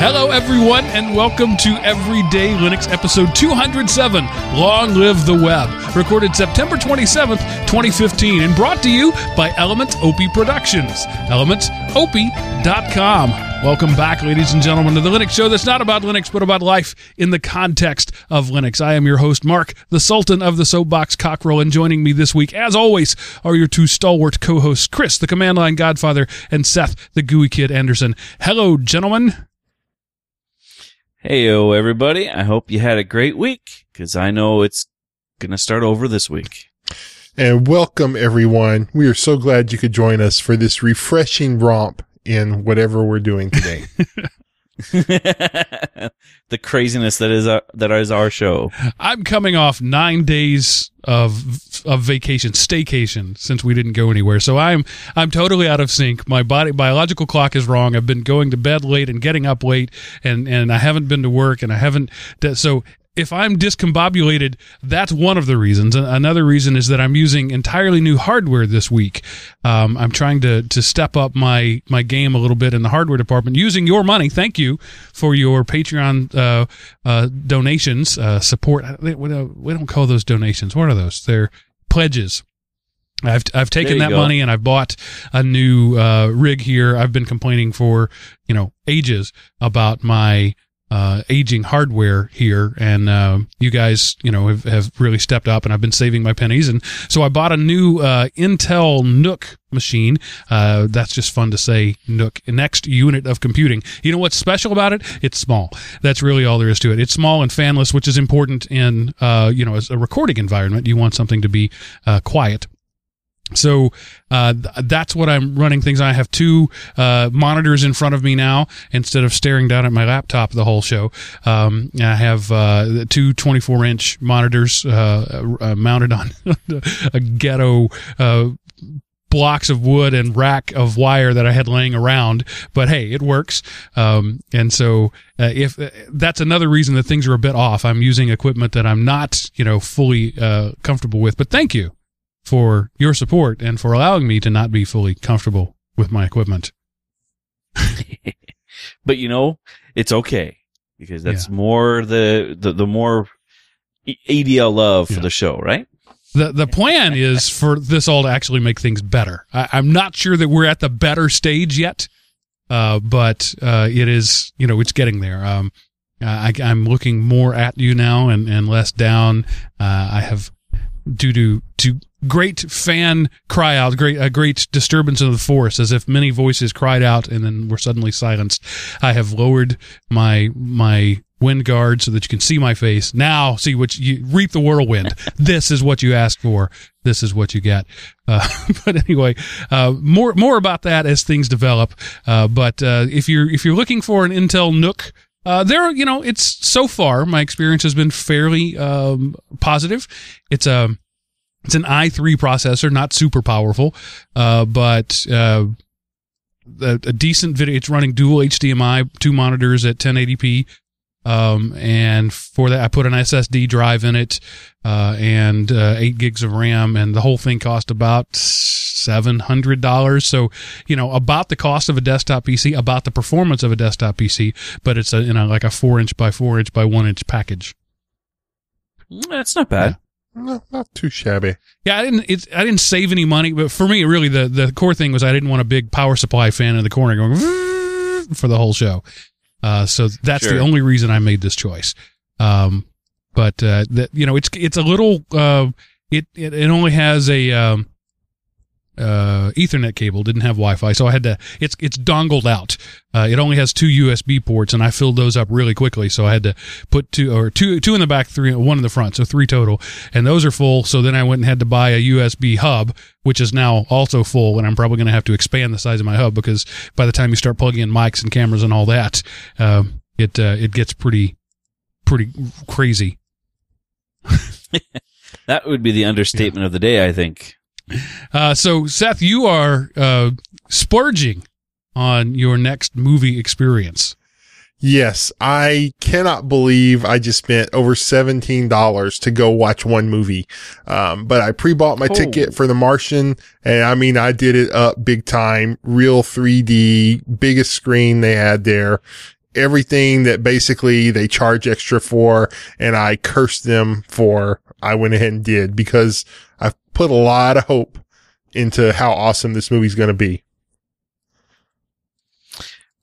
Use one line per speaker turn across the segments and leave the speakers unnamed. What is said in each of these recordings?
Hello, everyone, and welcome to Everyday Linux episode 207 Long Live the Web, recorded September 27th, 2015, and brought to you by Element OP Productions. ElementsOP.com. Welcome back, ladies and gentlemen, to the Linux show that's not about Linux, but about life in the context of Linux. I am your host, Mark, the Sultan of the Soapbox Cockerel, and joining me this week, as always, are your two stalwart co hosts, Chris, the Command Line Godfather, and Seth, the Gooey Kid Anderson. Hello, gentlemen.
Heyo, everybody. I hope you had a great week because I know it's going to start over this week.
And welcome, everyone. We are so glad you could join us for this refreshing romp in whatever we're doing today.
the craziness that is our, that is our show.
I'm coming off nine days of of vacation, staycation, since we didn't go anywhere. So I'm I'm totally out of sync. My body biological clock is wrong. I've been going to bed late and getting up late, and and I haven't been to work, and I haven't. So if I'm discombobulated, that's one of the reasons. Another reason is that I'm using entirely new hardware this week. Um, I'm trying to to step up my my game a little bit in the hardware department using your money. Thank you for your Patreon uh, uh, donations, uh, support. We don't call those donations. What are those? They're pledges. I've I've taken that go. money and I've bought a new uh, rig here. I've been complaining for you know ages about my uh, aging hardware here, and uh, you guys, you know, have, have really stepped up, and I've been saving my pennies, and so I bought a new uh, Intel NUC machine. Uh, that's just fun to say. NUC, next unit of computing. You know what's special about it? It's small. That's really all there is to it. It's small and fanless, which is important in, uh, you know, as a recording environment. You want something to be uh, quiet. So uh, th- that's what I'm running things. I have two uh, monitors in front of me now instead of staring down at my laptop the whole show. Um, I have uh, two 24 inch monitors uh, uh, mounted on a ghetto uh, blocks of wood and rack of wire that I had laying around. But hey, it works. Um, and so uh, if uh, that's another reason that things are a bit off, I'm using equipment that I'm not, you know, fully uh, comfortable with. But thank you for your support and for allowing me to not be fully comfortable with my equipment.
but you know, it's okay because that's yeah. more the, the, the more EDL love for yeah. the show, right?
The the plan is for this all to actually make things better. I, am not sure that we're at the better stage yet, uh, but uh, it is. You know, it's getting there. Um, I, am looking more at you now and, and less down. Uh, I have due to to great fan cry out, great a great disturbance of the force, as if many voices cried out and then were suddenly silenced. I have lowered my my wind guard so that you can see my face. Now see what you reap the whirlwind. this is what you asked for. This is what you get. Uh, but anyway, uh, more more about that as things develop. Uh, but uh, if you're if you're looking for an Intel NUC uh, there, you know, it's so far my experience has been fairly um, positive. It's a it's an i3 processor, not super powerful, uh, but uh, a, a, decent video. It's running dual HDMI, two monitors at 1080p. Um, and for that, I put an SSD drive in it, uh, and, uh, eight gigs of RAM, and the whole thing cost about $700. So, you know, about the cost of a desktop PC, about the performance of a desktop PC, but it's a, you know, like a four inch by four inch by one inch package.
That's not bad.
Yeah. No, not too shabby.
Yeah, I didn't. It's I didn't save any money, but for me, really, the the core thing was I didn't want a big power supply fan in the corner going for the whole show. Uh, so that's sure. the only reason I made this choice. Um, but uh, that you know, it's it's a little. Uh, it, it it only has a um, uh, Ethernet cable, didn't have Wi-Fi, so I had to. It's it's dongled out. Uh, it only has two USB ports, and I filled those up really quickly. So I had to put two or two two in the back, three one in the front, so three total, and those are full. So then I went and had to buy a USB hub, which is now also full, and I'm probably going to have to expand the size of my hub because by the time you start plugging in mics and cameras and all that, uh, it uh, it gets pretty pretty crazy.
that would be the understatement yeah. of the day, I think.
Uh, so, Seth, you are uh, splurging on your next movie experience.
Yes, I cannot believe I just spent over $17 to go watch one movie. Um, but I pre-bought my oh. ticket for The Martian and I mean, I did it up big time, real 3D, biggest screen they had there. everything that basically they charge extra for and I cursed them for, I went ahead and did because I've put a lot of hope into how awesome this movie's going to be.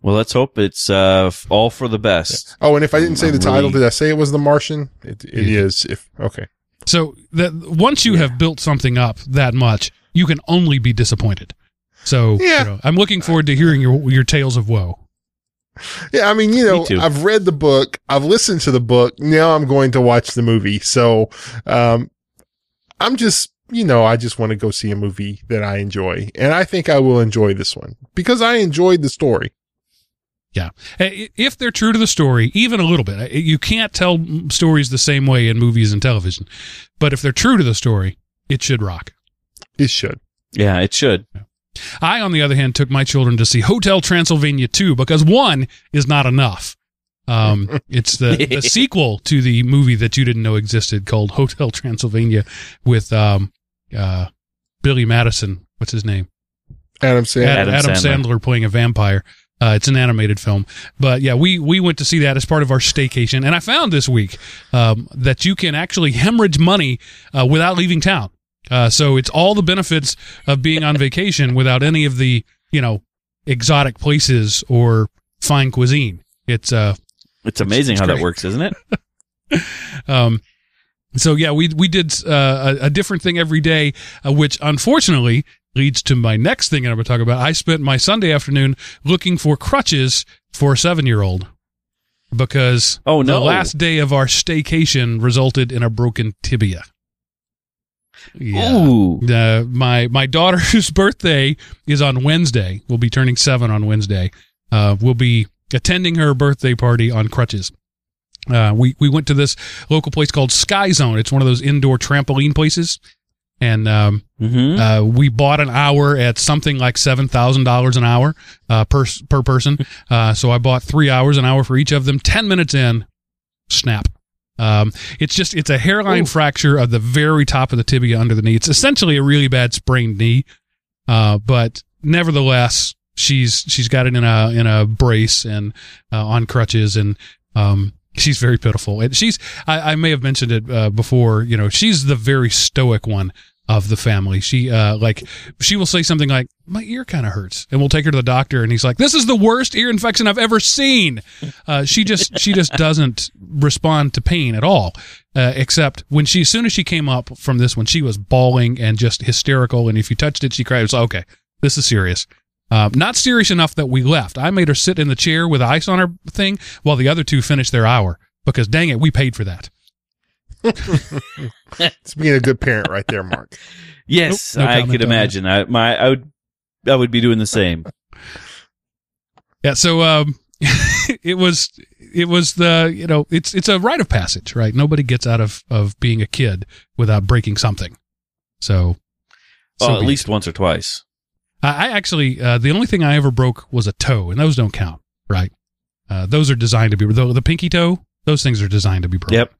Well, let's hope it's uh, all for the best.
Oh, and if I didn't say
I'm
the title,
really-
did I say it was The Martian? It, it
You
is. If okay,
So that once you have built something up that much, you can only be disappointed. So
Yeah.
you know, I'm looking forward to hearing your your tales of woe.
yeah, I mean, you know,
too.
I've read the book, I've listened to the book. Now I'm going to watch the movie. So, um, I'm just, you know, I just want to go see a movie that I enjoy, and I think I will enjoy this one because I enjoyed the story.
Yeah, if they're true to the story, even a little bit, you can't tell stories the same way in movies and television. But if they're true to the story, it should rock.
It should.
Yeah, it should.
I, on the other hand, took my children to see Hotel Transylvania 2 because one is not enough. Um, it's the, the sequel to the movie that you didn't know existed called Hotel Transylvania with um, uh, Billy Madison. What's his name?
Adam said,
Adam,
Adam
Adam
Sandler.
Sandler. playing a vampire. Uh, it's an animated film, but yeah, we we went to see that as part of our staycation, and I found this week um, that you can actually hemorrhage money uh, without leaving town. Uh, so it's all the benefits of being on vacation without any of the you know exotic places or fine cuisine. It's uh
It's amazing
it's
how that works, isn't it?
um, so yeah, we we did uh, a, a different thing every day, uh, which unfortunately leads to my next thing that I'm going to talk about. I spent my Sunday afternoon looking for crutches for a seven year old because
Oh,
the last day of our staycation resulted in a broken tibia. Yeah.
Ooh.
Uh, my my daughter's birthday is on Wednesday. We'll be turning seven on Wednesday. Uh, we'll be attending her birthday party on crutches. Uh, we we went to this local place called Sky Zone. It's one of those indoor trampoline places, and um,
Mm-hmm.
uh, we bought an hour at something like seven thousand dollars an hour uh, per per person. Uh, so I bought three hours, an hour for each of them. Ten minutes in, snap. Um, it's just it's a hairline fracture of the very top of the tibia under the knee. It's essentially a really bad sprained knee, uh, but nevertheless, she's she's got it in a in a brace and uh, on crutches and um, she's very pitiful. And she's I, I may have mentioned it uh, before. You know, she's the very stoic one of the family. She uh like she will say something like my ear kind of hurts and we'll take her to the doctor and he's like this is the worst ear infection I've ever seen. Uh she just she just doesn't respond to pain at all. Uh, except when she as soon as she came up from this one she was bawling and just hysterical and if you touched it she cried. It was like, okay, this is serious. Uh, not serious enough that we left. I made her sit in the chair with ice on her thing while the other two finished their hour because dang it, we paid for that.
It's being a good parent right there, Mark.
Yes,
Nope, no
I could imagine. I my I would I would be doing the same.
Yeah, so um, it was it was the you know it's it's a rite of passage, right? Nobody gets out of of being a kid without breaking something. So, so
Well, at least
it.
once or twice.
I, I actually uh, the only thing I ever broke was a toe, and those don't count, right? Uh, those are designed to be the, the pinky toe. Those things are designed to be broken.
Yep.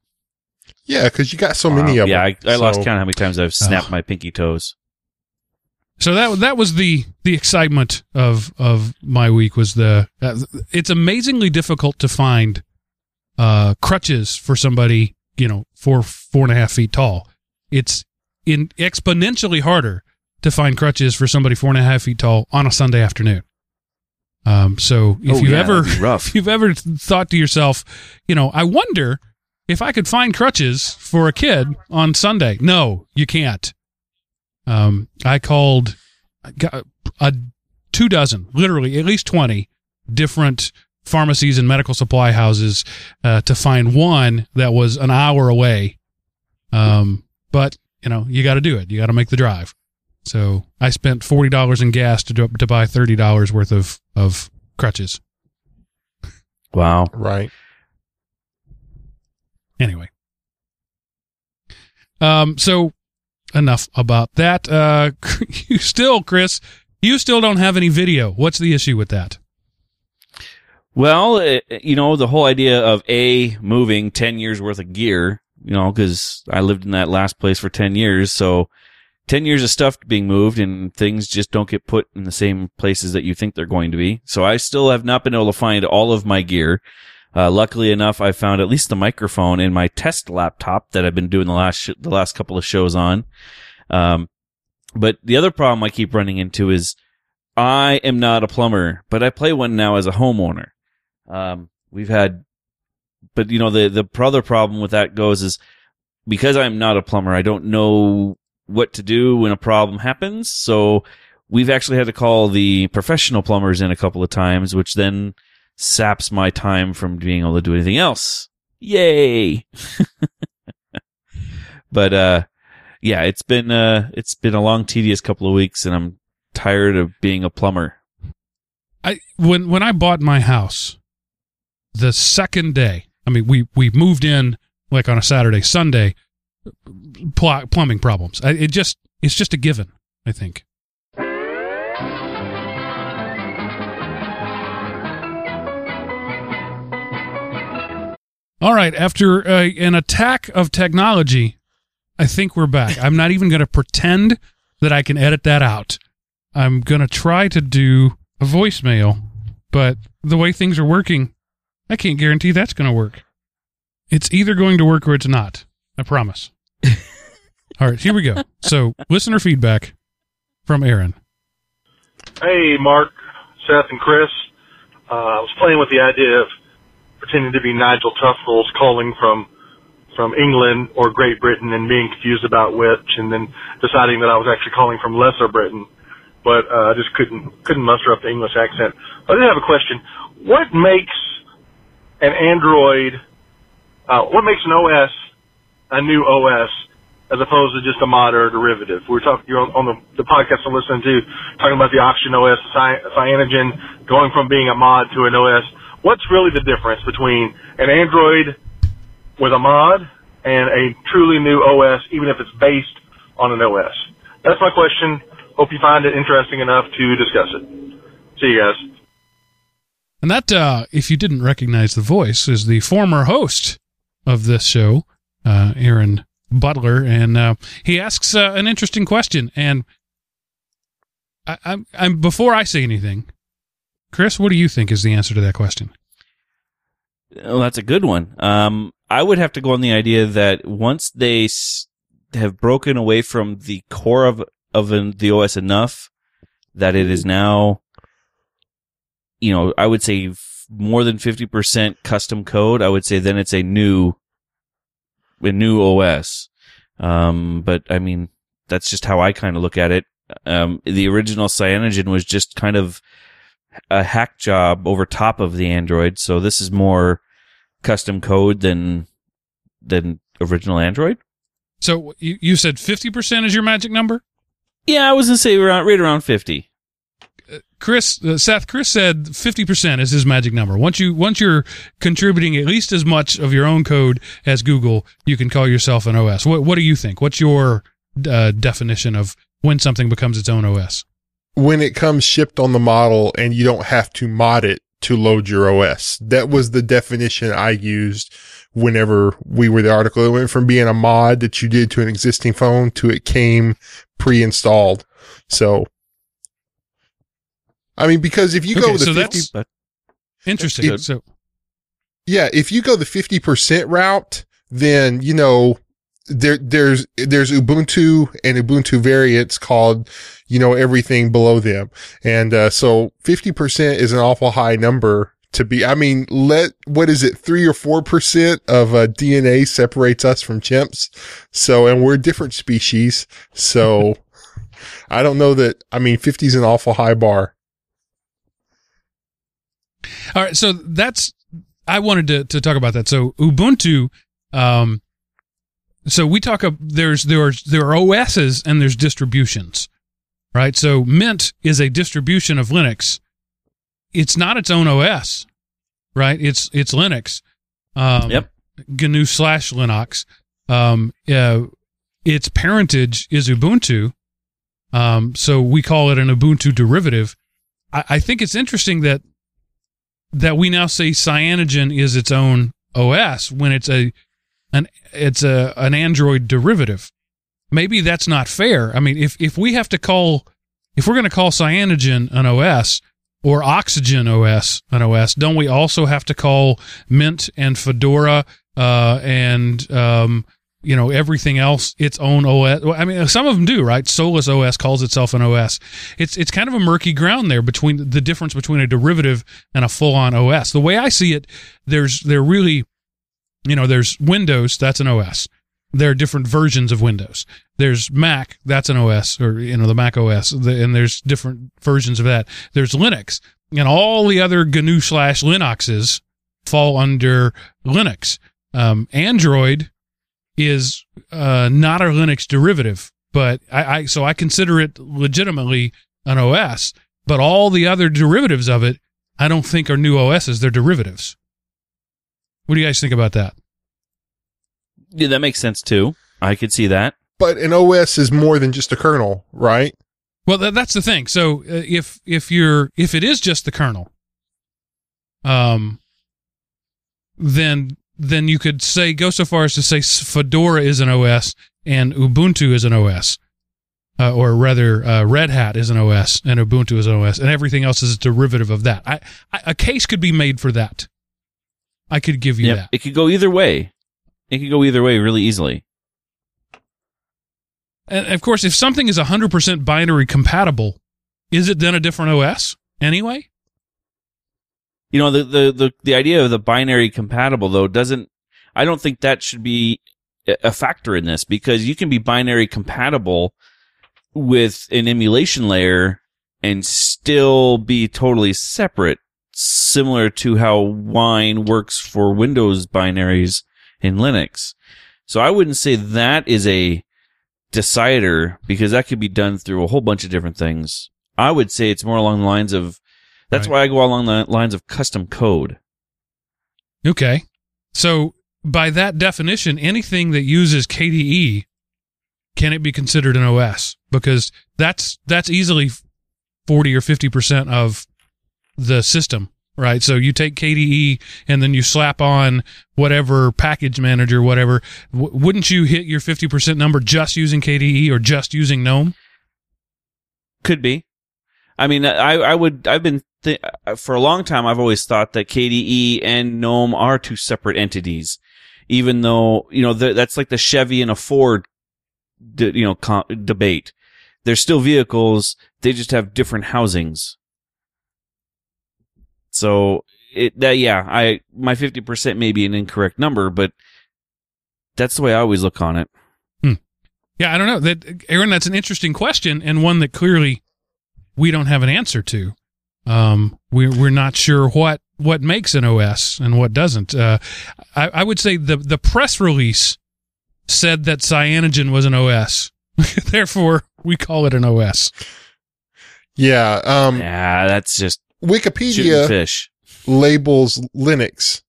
Yeah, because you got so many
Wow.
of
yeah,
them.
I, I lost count how many times I've snapped
Ugh.
my pinky toes.
So that that was the the excitement of of my week was the uh, it's amazingly difficult to find uh, crutches for somebody you know four four and a half feet tall. It's in exponentially harder to find crutches for somebody four and a half feet tall on a Sunday afternoon. Um, so if
Oh,
you
yeah,
ever
rough.
if you've ever thought to yourself, you know, I wonder if I could find crutches for a kid on Sunday. No, you can't. Um, I called I got a two dozen, literally at least 20 different pharmacies and medical supply houses uh, to find one that was an hour away. Um, but you know, you got to do it. You got to make the drive. So I spent forty dollars in gas to do, to buy thirty dollars worth of of crutches.
Wow.
Right.
Anyway. Um, so enough about that. Uh, you still, Chris, you still don't have any video. What's the issue with that?
Well, it, you know, the whole idea of A, moving 10 years worth of gear, you know, because I lived in that last place for 10 years. So 10 years of stuff being moved and things just don't get put in the same places that you think they're going to be. So I still have not been able to find all of my gear. Uh, luckily enough, I found at least the microphone in my test laptop that I've been doing the last, sh- the last couple of shows on. Um, but the other problem I keep running into is I am not a plumber, but I play one now as a homeowner. Um, we've had, but you know, the, the other problem with that goes is because I'm not a plumber, I don't know what to do when a problem happens. So we've actually had to call the professional plumbers in a couple of times, which then saps my time from being able to do anything else. Yay. but, uh, yeah, it's been, uh, it's been a long, tedious couple of weeks and I'm tired of being a plumber.
I, when, when I bought my house, the second day, I mean, we, we moved in like on a Saturday, Sunday, pl- plumbing problems. I, it just it's just a given. I think. All right, after uh, an attack of technology, I think we're back. I'm not even going to pretend that I can edit that out. I'm going to try to do a voicemail, but the way things are working, I can't guarantee that's going to work. It's either going to work or it's not. I promise. All right, here we go. So, listener feedback from Aaron.
Hey, Mark, Seth, and Chris. Uh, I was playing with the idea of pretending to be Nigel Tufnels calling from from England or Great Britain and being confused about which, and then deciding that I was actually calling from Lesser Britain, but uh, I just couldn't couldn't muster up the English accent. I did have a question. What makes an Android? Uh, what makes an OS a new OS as opposed to just a mod or a derivative. We were talking you're on, on the, the podcast I'm listening to, talking about the Oxygen OS, Cyanogen, going from being a mod to an OS. What's really the difference between an Android with a mod and a truly new OS, even if it's based on an OS? That's my question. Hope you find it interesting enough to discuss it. See you guys.
And that, uh, if you didn't recognize the voice, is the former host of this show, uh, Aaron Butler, and uh, he asks uh, an interesting question. And I, I'm before I say anything, Chris, what do you think is the answer to that question?
Well, that's a good one. Um, I would have to go on the idea that once they s- have broken away from the core of of an, the OS enough that it is now, you know, I would say f- more than fifty percent custom code. I would say then it's a new a new OS. Um, but I mean, that's just how I kind of look at it. Um, the original Cyanogen was just kind of a hack job over top of the Android. So this is more custom code than, than original Android.
So you, you said 50% is your magic number?
Yeah, I was gonna say around, right around 50.
Chris, uh, Seth, Chris said 50% is his magic number. Once you, once you're contributing at least as much of your own code as Google, you can call yourself an OS. What, what do you think? What's your uh, definition of when something becomes its own OS?
When it comes shipped on the model and you don't have to mod it to load your OS. That was the definition I used whenever we were the article. It went from being a mod that you did to an existing phone to it came pre-installed. So I mean, because if you
Okay,
go the
so
50,
that's interesting.
It-
so
yeah, if you go the 50% route, then, you know, there, there's, there's Ubuntu and Ubuntu variants called, you know, everything below them. And, uh, so 50% is an awful high number to be, I mean, let, what is it? Three or 4% of, uh, DNA separates us from chimps. So, and we're different species. So I don't know that, I mean, 50 is an awful high bar.
All right, so that's I wanted to to talk about that. So Ubuntu, um, so we talk of there's there are there are OSs and there's distributions, right? So Mint is a distribution of Linux. It's not its own OS, right? It's it's Linux. Um,
Yep.
GNU slash Linux. Um, uh, its parentage is Ubuntu. Um, so we call it an Ubuntu derivative. I, I think it's interesting that that we now say cyanogen is its own OS when it's a an it's a an Android derivative. maybe that's not fair. I mean, if if we have to call, if we're going to call Cyanogen an OS or Oxygen OS an OS, don't we also have to call Mint and Fedora uh, and um, you know everything else its own OS? Well, I mean, some of them do, right? Solus OS calls itself an OS. It's it's kind of a murky ground there between the difference between a derivative and a full on OS. The way I see it, there's there really, you know, there's Windows that's an OS there are different versions of Windows. There's Mac, that's an OS, or you know the Mac OS, and there's different versions of that. There's Linux, and all the other GNU slash Linuxes fall under Linux. Um, Android is uh, not a Linux derivative, but I, I so I consider it legitimately an OS. But all the other derivatives of it, I don't think are new OSs; they're derivatives. What do you guys think about that?
Yeah, that makes sense too. I could see that.
But an OS is more than just a kernel, right?
Well, that, that's the thing. So uh, if if you're if it is just the kernel, um, then then you could say go so far as to say Fedora is an OS and Ubuntu is an OS, uh, or rather uh, Red Hat is an OS and Ubuntu is an OS, and everything else is a derivative of that. I, I a case could be made for that. I could give you
Yep.
that.
It could go either way. It could go either way really easily.
And of course, if something is 100% binary compatible, is it then a different OS anyway?
You know, the, the, the, the idea of the binary compatible though doesn't, I don't think that should be a a factor in this because you can be binary compatible with an emulation layer and still be totally separate, similar to how Wine works for Windows binaries in Linux. So I wouldn't say that is a decider because that could be done through a whole bunch of different things. I would say it's more along the lines of, that's
Right.
why I go along the lines of custom code.
Okay. So by that definition, anything that uses KDE can it be considered an OS? Because that's that's easily forty or fifty percent of the system, right? So you take KDE and then you slap on whatever package manager, whatever. W- wouldn't you hit your fifty percent number just using KDE or just using GNOME?
Could be. I mean, I, I would, I've been, th- for a long time, I've always thought that KDE and GNOME are two separate entities. Even though, you know, th- that's like the Chevy and a Ford, you know, co- debate. They're still vehicles. They just have different housings. So it, that, yeah, I, my 50% may be an incorrect number, but that's the way I always look on it.
Yeah, I don't know. That Aaron, that's an interesting question and one that clearly we don't have an answer to. Um, we're we're not sure what what makes an OS and what doesn't. Uh, I, I would say the the press release said that cyanogen was an OS. Therefore, we call it an OS.
Yeah. Um,
Yeah, that's just shooting
Wikipedia
fish.
labels Linux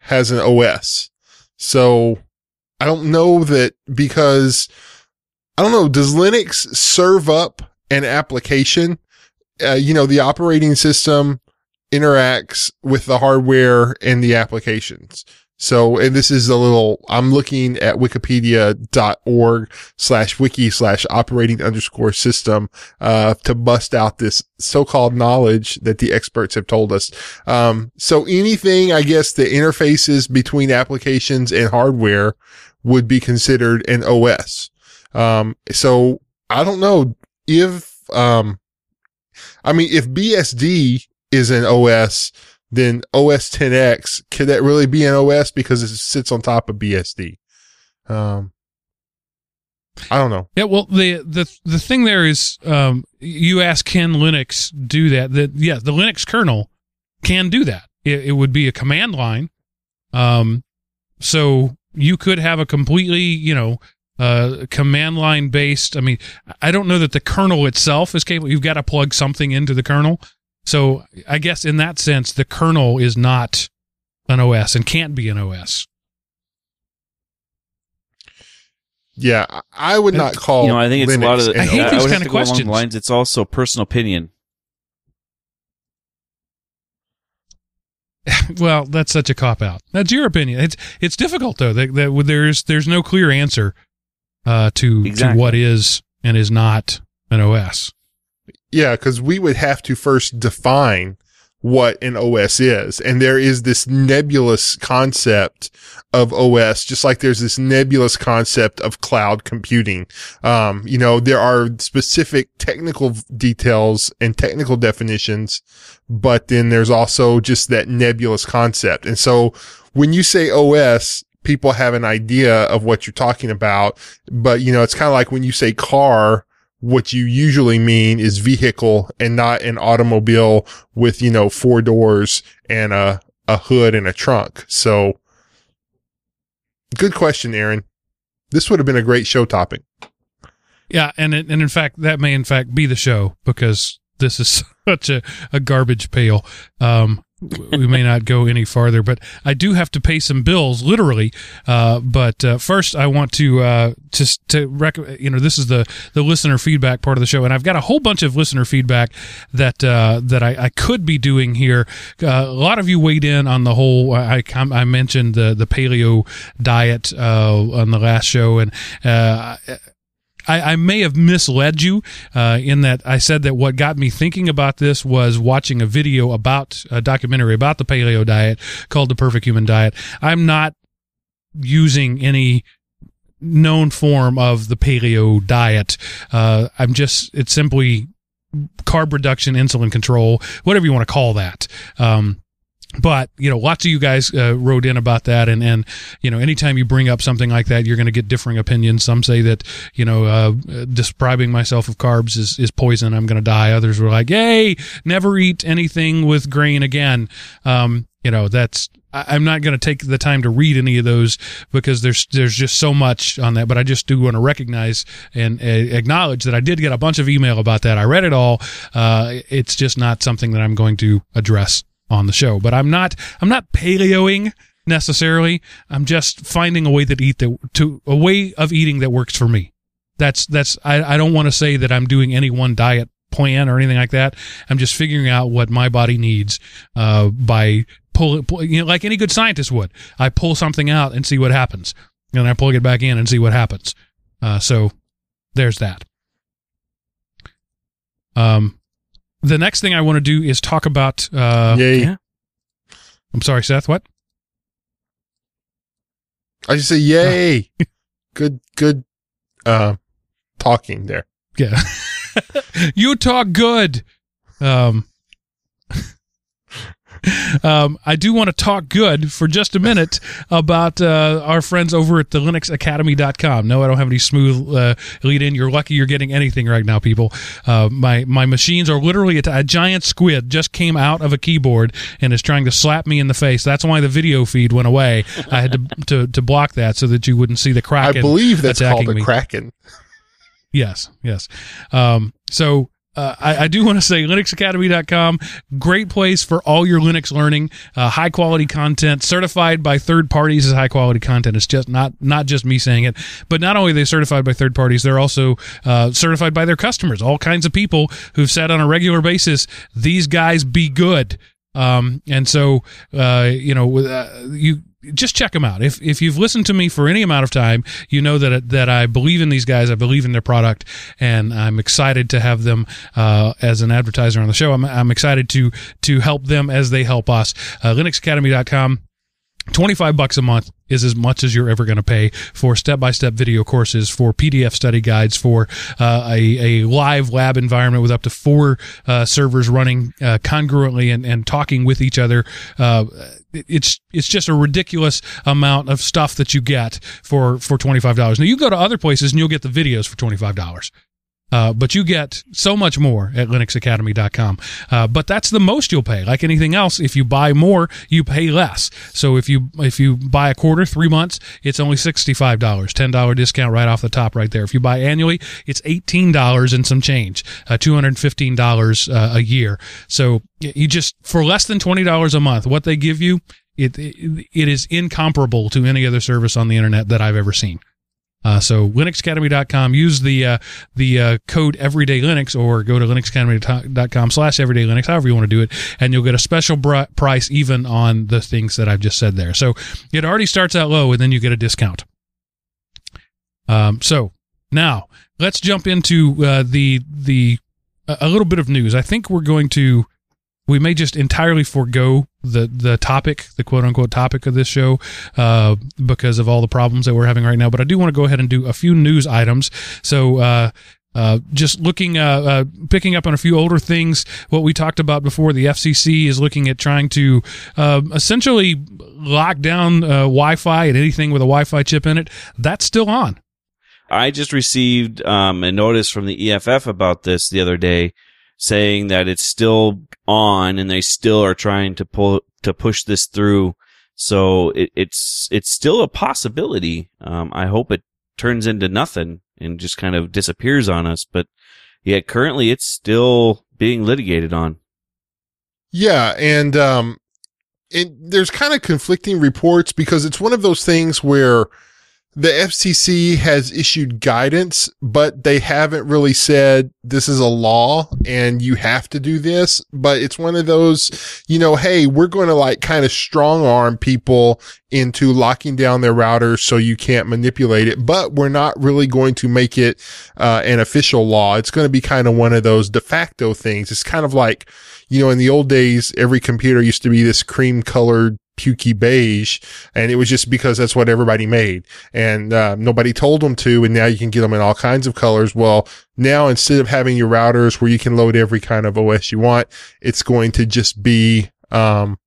has an OS. So I don't know that because I don't know, does Linux serve up an application? Uh, you know, the operating system interacts with the hardware and the applications. So, and this is a little, I'm looking at wikipedia.org slash wiki slash operating underscore system, uh, to bust out this so-called knowledge that the experts have told us. Um, so anything, I guess, the interfaces between applications and hardware would be considered an OS. Um, so I don't know if, um, I mean, if BSD is an OS, then OS 10X, could that really be an OS because it sits on top of BSD? Um, I don't know.
Yeah, well, the the the thing there is, um, you ask, can Linux do that? That yeah, the Linux kernel can do that. It, it would be a command line. Um, so you could have a completely, you know, uh, command line based. I mean, I don't know that the kernel itself is capable. You've got to plug something into the kernel. So I guess in that sense, the kernel is not an OS and can't be an OS.
Yeah, I- I would not call.
you know, I think it's
Linux
a lot of.
an
I hate
I
these
would
kinda
to go along the
questions.
lines. It's also personal opinion.
well, that's such a cop out. That's your opinion. It's it's difficult though. That, that there's there's no clear answer uh, to
Exactly.
to what is and is not an OS.
Yeah, because we would have to first define what an OS is. And there is this nebulous concept of OS, just like there's this nebulous concept of cloud computing. Um, you know, there are specific technical details and technical definitions, but then there's also just that nebulous concept. And so when you say OS, people have an idea of what you're talking about. But, you know, it's kind of like when you say car, what you usually mean is vehicle and not an automobile with, you know, four doors and a, a hood and a trunk. So good question, Aaron. This would have been a great show topic.
Yeah, and and in fact, that may in fact be the show because this is such a, a garbage pail. Um, we may not go any farther, but I do have to pay some bills, literally. Uh, but uh, first, I want to uh, just to rec- you know this is the the listener feedback part of the show, and I've got a whole bunch of listener feedback that uh, that I, I could be doing here. Uh, a lot of you weighed in on the whole. I I mentioned the the paleo diet uh, on the last show, and. I, I, may have misled you uh, in that I said that what got me thinking about this was watching a video about a documentary about the paleo diet called The Perfect Human Diet. I'm not using any known form of the paleo diet. Uh, I'm just, it's simply carb reduction, insulin control, whatever you want to call that. Um, but you know lots of you guys uh, wrote in about that. And and you know anytime you bring up something like that you're going to get differing opinions. Some say that you know uh, describing myself of carbs is, is poison i'm going to die. Others were like hey never eat anything with grain again. Um, you know that's I, i'm not going to take the time to read any of those because there's there's just so much on that. But i just do want to recognize and uh, acknowledge that i did get a bunch of email about that. I read it all. Uh, it's just not something that i'm going to address on the show. But I'm not I'm not paleoing necessarily. I'm just finding a way that eat that to a way of eating that works for me. That's that's I, I don't want to say that I'm doing any one diet plan or anything like that. I'm just figuring out what my body needs uh, by pull, pull you know like any good scientist would. I pull something out and see what happens, and I plug it back in and see what happens. Uh, so there's that. Um, the next thing I want to do is talk about. Uh,
Yay.
yeah.
I'm sorry, Seth. What?
I just say yay. good, good, uh, talking there.
Yeah. you talk good. Um, um, I do want to talk good for just a minute about uh, our friends over at the linuxacademy.com. No, I don't have any smooth uh, lead in. You're lucky you're getting anything right now, people. Uh, my, my machines are literally a, a giant squid just came out of a keyboard and is trying to slap me in the face. That's why the video feed went away. I had to, to, to block that so that you wouldn't see the Kraken.
I believe that's called a
me.
kraken.
Yes, yes. Um, so uh, I, I do want to say linuxacademy.com, great place for all your Linux learning, uh, high quality content, certified by third parties as high quality content. It's just not not just me saying it, but not only they certified by third parties, they're also uh, certified by their customers. All kinds of people who've said on a regular basis, these guys be good. Um, and so, uh, you know, uh, you just check them out. If if you've listened to me for any amount of time, you know that that I believe in these guys. I believe in their product, and I'm excited to have them uh, as an advertiser on the show. I'm I'm excited to to help them as they help us. Uh, LinuxAcademy.com. 25 bucks a month is as much as you're ever going to pay for step-by-step video courses for pdf study guides for uh, a, a live lab environment with up to four uh, servers running uh, congruently and, and talking with each other uh, it's it's just a ridiculous amount of stuff that you get for for $25 now you go to other places and you'll get the videos for $25 uh, but you get so much more at linuxacademy.com. Uh, but that's the most you'll pay. Like anything else, if you buy more, you pay less. So if you if you buy a quarter, three months, it's only sixty five dollars, ten dollar discount right off the top, right there. If you buy annually, it's eighteen dollars and some change, uh, two hundred fifteen dollars uh, a year. So you just for less than twenty dollars a month, what they give you. It, it it is incomparable to any other service on the internet that I've ever seen. Uh, so linuxacademy.com, use the, uh, the, uh, code everyday Linux or go to linuxacademy.com slash everyday Linux, however you want to do it. And you'll get a special br- price even on the things that I've just said there. So it already starts out low and then you get a discount. Um, so now let's jump into uh, the the a a little bit of news. I think we're going to we may just entirely forego the the topic, the quote unquote topic of this show, uh, because of all the problems that we're having right now. But I do want to go ahead and do a few news items. So. Uh, uh, just looking, uh, uh, picking up on a few older things. What we talked about before, the FCC is looking at trying to uh, essentially lock down uh, Wi-Fi and anything with a Wi-Fi chip in it. That's still on.
I just received um, a notice from the EFF about this the other day, saying that it's still on and they still are trying to pull to push this through. So it, it's it's still a possibility. Um, I hope it turns into nothing and just kind of disappears on us. But yet currently it's still being litigated on.
Yeah, and um, it, there's kind of conflicting reports because it's one of those things where the FCC has issued guidance, but they haven't really said this is a law and you have to do this. But it's one of those, you know, hey, we're going to like kind of strong arm people into locking down their routers so you can't manipulate it, but we're not really going to make it uh, an official law. It's going to be kind of one of those de facto things. It's kind of like, you know, in the old days, every computer used to be this cream colored pukey beige and it was just because that's what everybody made. And uh, nobody told them to and now you can get them in all kinds of colors. Well now instead of having your routers where you can load every kind of os you want it's going to just be um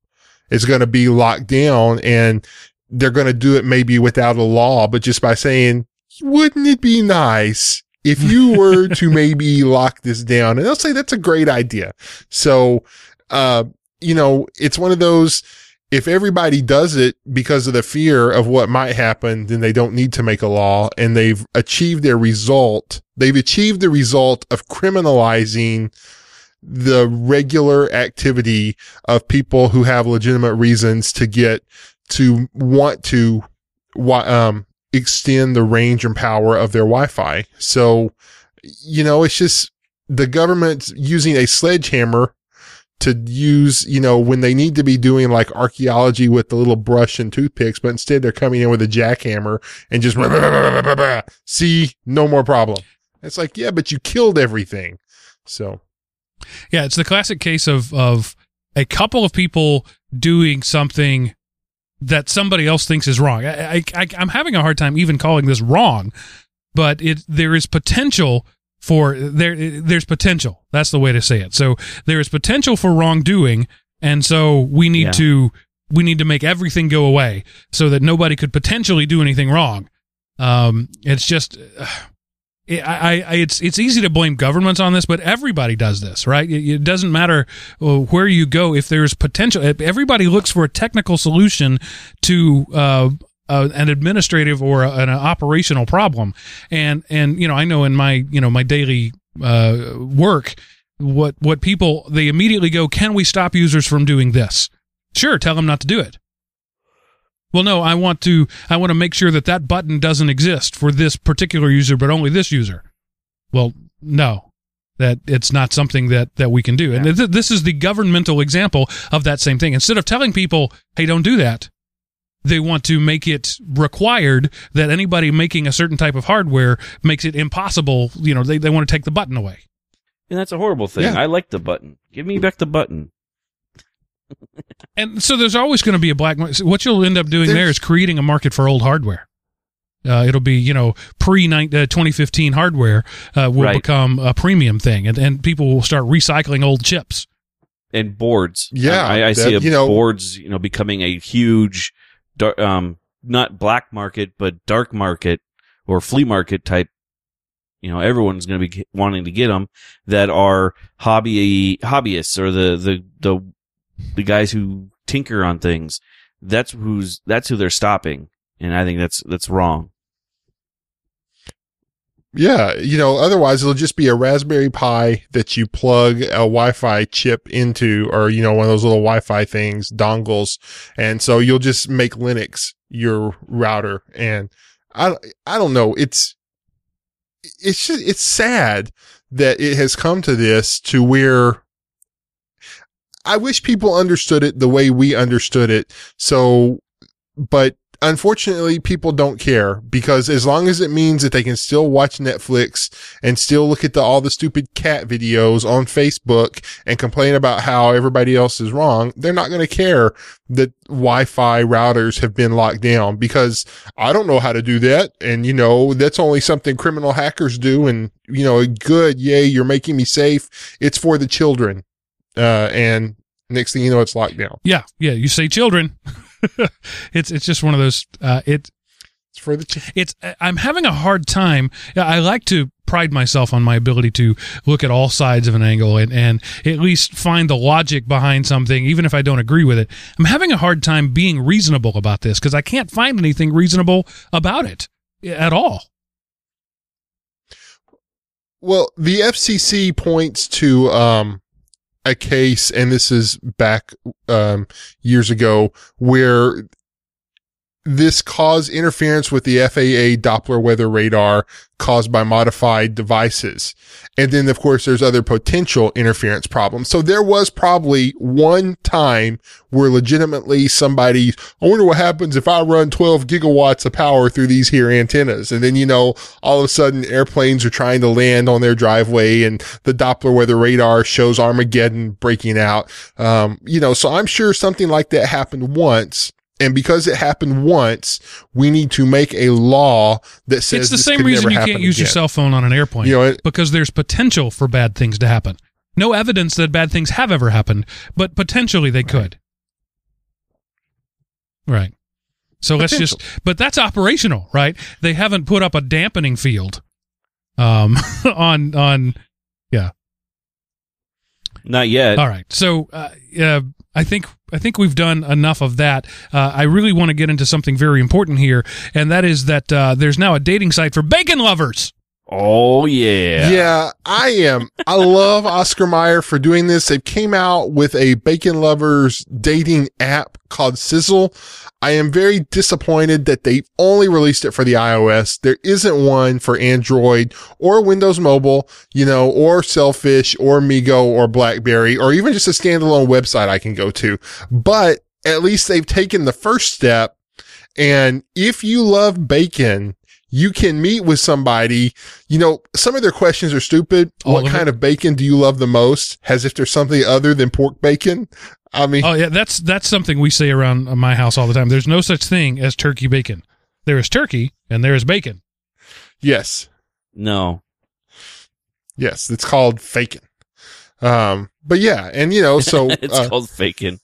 it's going to be locked down and they're going to do it maybe without a law but just by saying wouldn't it be nice if you were to maybe lock this down? And they'll say that's a great idea. So uh you know it's one of those if everybody does it because of the fear of what might happen, then they don't need to make a law and they've achieved their result. They've achieved the result of criminalizing the regular activity of people who have legitimate reasons to get to want to, um, extend the range and power of their Wi-Fi. So, you know, it's just the government using a sledgehammer to use, you know, when they need to be doing like archaeology with the little brush and toothpicks, but instead they're coming in with a jackhammer and just see no more problem. It's like, yeah, but you killed everything. So,
yeah, it's the classic case of of a couple of people doing something that somebody else thinks is wrong. I, I, I'm having a hard time even calling this wrong, but it there is potential for there there's potential that's the way to say it so there is potential for wrongdoing and so we need
Yeah.
to we need to make everything go away so that nobody could potentially do anything wrong um it's just uh, I, I, I it's it's easy to blame governments on this, but everybody does this, right? It, it doesn't matter uh, where you go if there's potential. Everybody looks for a technical solution to uh, uh, an administrative or a, an operational problem, and and you know I know in my you know my daily uh, work what what people they immediately go, can we stop users from doing this? Sure, tell them not to do it. Well, no, I want to I want to make sure that that button doesn't exist for this particular user, but only this user. Well, no, that it's not something that that we can do. And th- this is the governmental example of that same thing. Instead of telling people, "Hey, don't do that," they want to make it required that anybody making a certain type of hardware makes it impossible. You know, they they want to take the button away.
And that's a horrible thing.
Yeah.
I like the button. Give me back the button.
And so there's always going to be a black market. What you'll end up doing there
There's-
creating a market for old hardware. Uh, it'll be, you know, pre uh, 2015 hardware uh, will
Right.
become a premium thing, and, and people will start recycling old chips.
and boards.
Yeah,
I, I see
that-
a
you know-
boards, you know, becoming a huge, dar- um, not black market, but dark market or flea market type. You know, everyone's going to be wanting to get them that are hobby hobbyists or the the the the guys who tinker on things. That's who's that's who they're stopping, and I think that's that's wrong.
Yeah, you know, otherwise it'll just be a Raspberry Pi that you plug a Wi-Fi chip into, or you know, one of those little Wi-Fi things, dongles, and so you'll just make Linux your router. And I, I don't know, it's, it's just, it's sad that it has come to this to where I wish people understood it the way we understood it. So, but unfortunately, people don't care because as long as it means that they can still watch Netflix and still look at the, all the stupid cat videos on Facebook and complain about how everybody else is wrong, they're not going to care that Wi-Fi routers have been locked down because I don't know how to do that. And, you know, that's only something criminal hackers do. And, you know, good. Yay. You're making me safe. It's for the children. Uh, and next thing you know, it's locked down.
Yeah, yeah. You say children. it's it's just one of those. Uh, it
It's for the ch-
it's I'm having a hard time. I like to pride myself on my ability to look at all sides of an angle and, and at least find the logic behind something, even if I don't agree with it. I'm having a hard time being reasonable about this because I can't find anything reasonable about it at all.
Well, the FCC points to um, a case, and this is back um, years ago, where this caused interference with the FAA Doppler weather radar caused by modified devices. And then, of course, there's other potential interference problems. So there was probably one time where legitimately somebody, I wonder what happens if I run 12 gigawatts of power through these here antennas. And then, you know, all of a sudden airplanes are trying to land on their driveway and the Doppler weather radar shows Armageddon breaking out. Um, you know, so I'm sure something like that happened once. And because it happened once, we need to make a law that says
It's the
this
same
could
reason you can't use your cell phone on an airplane.
You know, it,
because there's potential for bad things to happen. No evidence that bad things have ever happened, but potentially they could. Right. So let's just but that's operational, right? They haven't put up a dampening field um on on yeah.
Not yet.
all right. So uh, uh I think I think we've done enough of that. Uh, I really want to get into something very important here, and that is that uh, there's now a dating site for bacon lovers.
Oh yeah.
Yeah, I am. I love Oscar Mayer for doing this. They came out with a bacon lovers dating app called Sizzle. I am very disappointed that they only released it for the iOS. There isn't one for Android or Windows Mobile, you know, or Sailfish or MeeGo or Blackberry or even just a standalone website I can go to. But at least they've taken the first step. And if you love bacon, you can meet with somebody. You know, some of their questions are stupid.
All
what
of
kind
it?
of bacon do you love the most? As if there's something other than pork bacon. I mean,
Oh yeah, that's that's something we say around my house all the time. There's no such thing as turkey bacon. There is turkey and there is bacon.
yes,
No.
yes, it's called faking. Um, but yeah, and you know, so,
it's
uh,
called faking.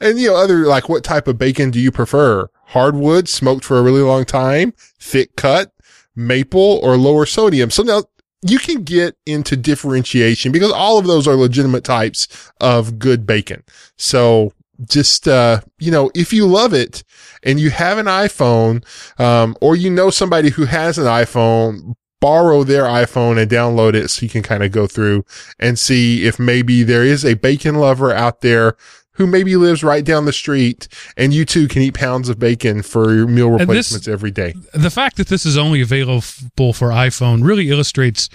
and you know, other like what type of bacon do you prefer? Hardwood, smoked for a really long time, thick cut, maple, or lower sodium. So now you can get into differentiation because all of those are legitimate types of good bacon. So just, uh, you know, if you love it and you have an iPhone, um, or you know somebody who has an iPhone, borrow their iPhone and download it so you can kind of go through and see if maybe there is a bacon lover out there who maybe lives right down the street and you too can eat pounds of bacon for your meal
this-
replacements every day.
The fact that this is only available for iPhone really illustrates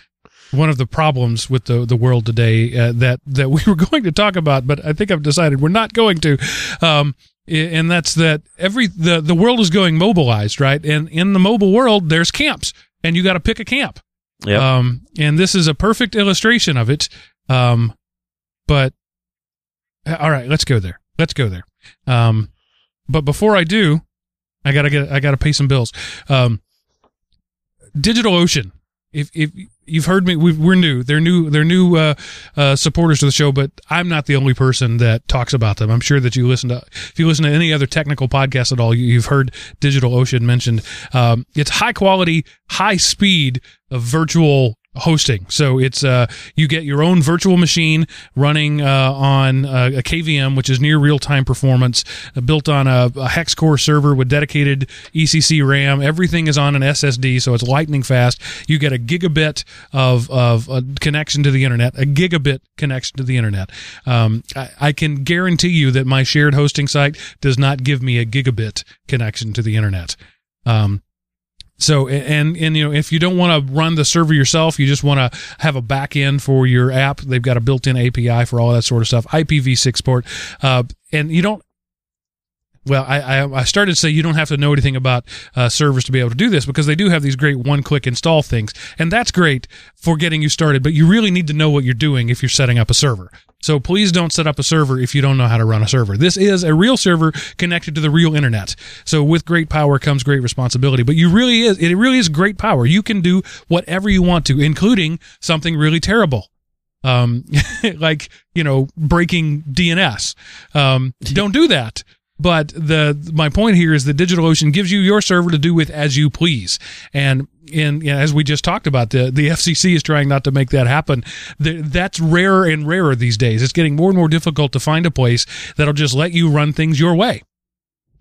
one of the problems with the the world today uh, that that we were going to talk about, but I think I've decided we're not going to. Um, and that's that every the the world is going mobilized, right? And in the mobile world, there's camps, and you got to pick a camp.
Yep.
Um, and this is a perfect illustration of it. Um, but all right, let's go there. Let's go there. Um, but before I do, I gotta get I gotta pay some bills. Um, DigitalOcean. If if you've heard me, we've, we're new. They're new. They're new uh, uh, supporters to the show, but I'm not the only person that talks about them. I'm sure that you listen to if you listen to any other technical podcast at all, you, you've heard DigitalOcean mentioned. Um, it's high quality, high speed virtual hosting. So it's uh you get your own virtual machine running uh, on uh, a KVM, which is near real time performance, uh, built on a, a hex core server with dedicated ECC RAM. Everything is on an SSD, so it's lightning fast. You get a gigabit of of uh, connection to the internet, a gigabit connection to the internet. Um, I, I can guarantee you that my shared hosting site does not give me a gigabit connection to the internet. Um, so and and you know if you don't want to run the server yourself, you just want to have a back end for your app. They've got a built-in API for all that sort of stuff. IPv6 port, uh, and you don't. Well, I, I, I started to say you don't have to know anything about uh, servers to be able to do this because they do have these great one click install things. And that's great for getting you started, but you really need to know what you're doing if you're setting up a server. So please don't set up a server if you don't know how to run a server. This is a real server connected to the real internet. So with great power comes great responsibility, but you really is, it really is great power. You can do whatever you want to, including something really terrible um, like you know breaking DNS. Um, don't do that. But the my point here is that DigitalOcean gives you your server to do with as you please, and in you know, as we just talked about, the the FCC is trying not to make that happen. The, that's rarer and rarer these days. It's getting more and more difficult to find a place that'll just let you run things your way.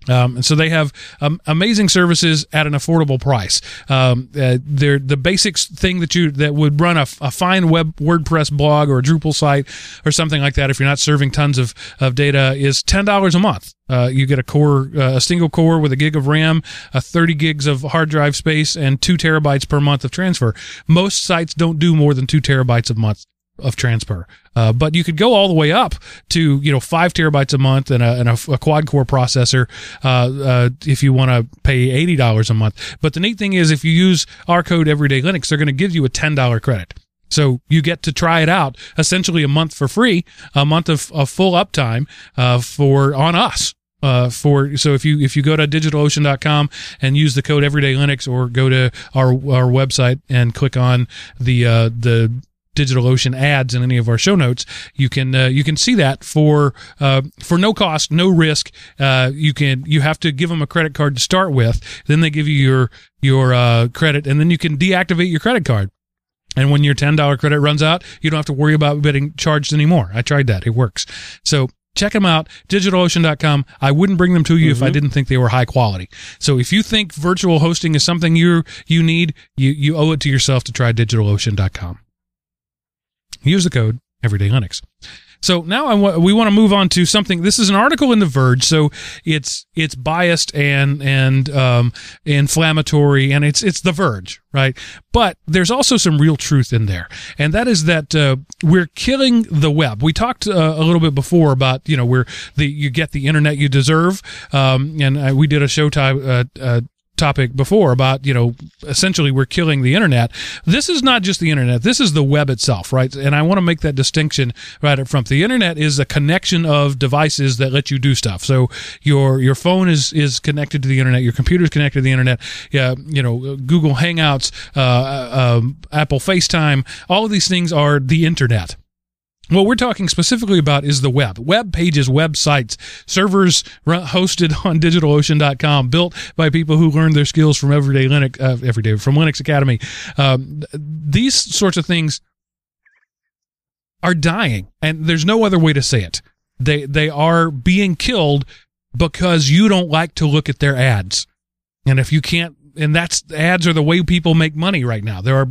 Um, and so they have um, amazing services at an affordable price. Um, uh, they're the basic thing that you that would run a, a, fine web WordPress blog or a Drupal site or something like that. If you're not serving tons of, of data, is ten dollars a month. Uh, you get a core, uh, a single core with a gig of RAM, a 30 gigs of hard drive space, and two terabytes per month of transfer. Most sites don't do more than two terabytes a month of transfer. Uh, but you could go all the way up to you know five terabytes a month and a, and a, a quad core processor uh, uh, if you want to pay eighty dollars a month. But the neat thing is, if you use our code Everyday Linux, they're going to give you a ten dollar credit. So you get to try it out essentially a month for free, a month of, of full uptime uh, for on us. Uh, for so if you if you go to digitalocean.com and use the code everyday linux or go to our our website and click on the uh, the DigitalOcean ads in any of our show notes, you can uh, you can see that for uh, for no cost, no risk. Uh, you can you have to give them a credit card to start with, then they give you your your uh, credit, and then you can deactivate your credit card. And when your ten dollar credit runs out, you don't have to worry about getting charged anymore. I tried that; it works. So check them out digitalocean.com i wouldn't bring them to you mm-hmm. if i mm-hmm. didn't think they were high quality so if you think virtual hosting is something you you need you you owe it to yourself to try digitalocean.com Use the code Everyday Linux. So now I we want to move on to something. This is an article in The Verge, so it's it's biased and and um, inflammatory, and it's it's The Verge, right? But there's also some real truth in there, and that is that uh, we're killing the web. We talked uh, a little bit before about you know where the you get the internet you deserve, um, and uh, we did a show time uh, uh, topic before about you know essentially we're killing the internet. This is not just the internet. This is the web itself right? And i want to make that distinction right up front. The internet is a connection of devices that let you do stuff. So your your phone is is connected to the internet. Your computer is connected to the internet. Yeah you know google hangouts uh, uh, um, apple facetime all of these things are the internet what we're talking specifically about is the web. Web pages, websites, servers hosted on digitalocean.com, built by people who learned their skills from Everyday Linux, uh, Everyday, from Linux Academy. Um, these sorts of things are dying, and there's no other way to say it. They, they are being killed because you don't like to look at their ads. And if you can't and that's ads are the way people make money right now. There are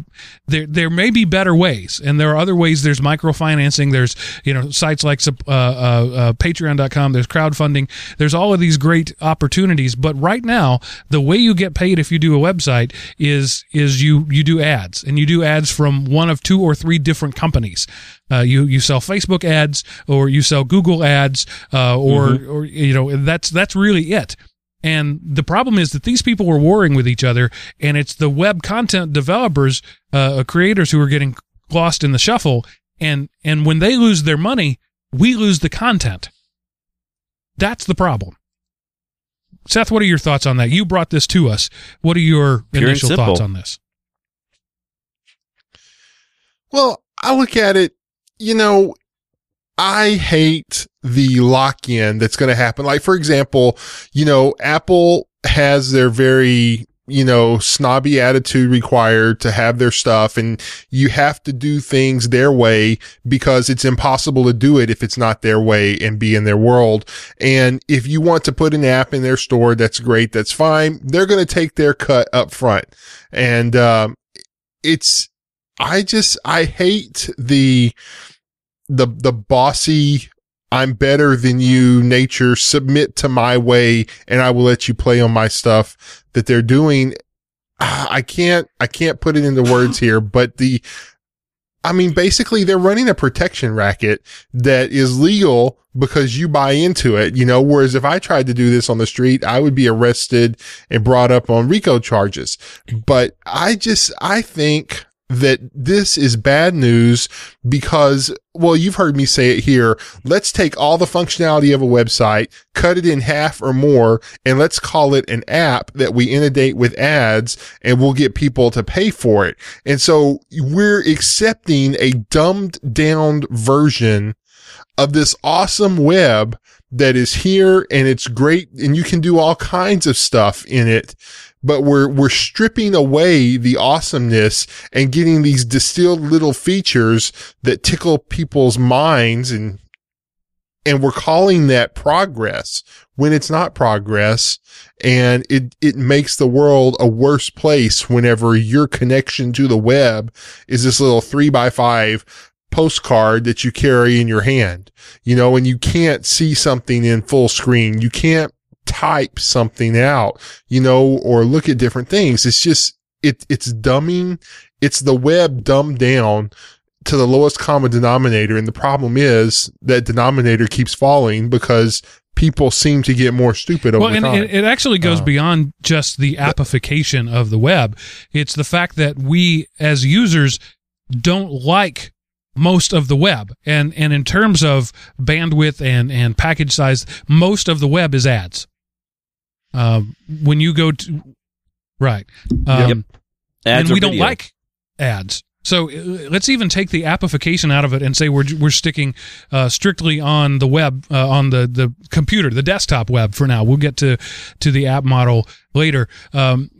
there there may be better ways, and there are other ways. There's microfinancing. There's you know sites like uh, uh, uh, Patreon.com. There's crowdfunding. There's all of these great opportunities. But right now, the way you get paid if you do a website is is you you do ads, and you do ads from one of two or three different companies. Uh, you you sell Facebook ads, or you sell Google ads, uh, or mm-hmm. or you know that's that's really it. And the problem is that these people were warring with each other, and it's the web content developers, uh, creators who are getting lost in the shuffle. And and when they lose their money, we lose the content. That's the problem. Seth, what are your thoughts on that? You brought this to us. What are your Pure initial thoughts on this?
Well, I look at it, you know, I hate the lock in that's going to happen. Like, for example, you know, Apple has their very, you know, snobby attitude required to have their stuff and you have to do things their way because it's impossible to do it if it's not their way and be in their world. And if you want to put an app in their store, that's great. That's fine. They're going to take their cut up front. And, um, it's, I just, I hate the, the the bossy I'm better than you nature submit to my way and I will let you play on my stuff that they're doing. I can't, I can't put it into words here, but the, I mean, basically they're running a protection racket that is legal because you buy into it, you know, whereas if I tried to do this on the street, I would be arrested and brought up on RICO charges. But I just, I think that this is bad news because, well, you've heard me say it here. Let's take all the functionality of a website, cut it in half or more, and let's call it an app that we inundate with ads and we'll get people to pay for it. And so we're accepting a dumbed down version of this awesome web that is here and it's great and you can do all kinds of stuff in it but we're we're stripping away the awesomeness and getting these distilled little features that tickle people's minds and and we're calling that progress when it's not progress. And it it makes the world a worse place whenever your connection to the web is this little three by five postcard that you carry in your hand. You know and you can't see something in full screen. You can't type something out, you know, or look at different things. It's just, it, it's dumbing. It's the web dumbed down to the lowest common denominator. And the problem is that denominator keeps falling because people seem to get more stupid over
well, and
time.
It, it actually goes
Uh,
beyond just the appification of the web. It's the fact that we as users don't like most of the web. And and in terms of bandwidth and and package size, most of the web is ads. Um, when you go to right, um,
Ads
and
or
we don't
video.
like ads. So uh, let's even take the appification out of it and say we're we're sticking uh, strictly on the web, uh, on the the computer, the desktop web for now. We'll get to to the app model later. Um,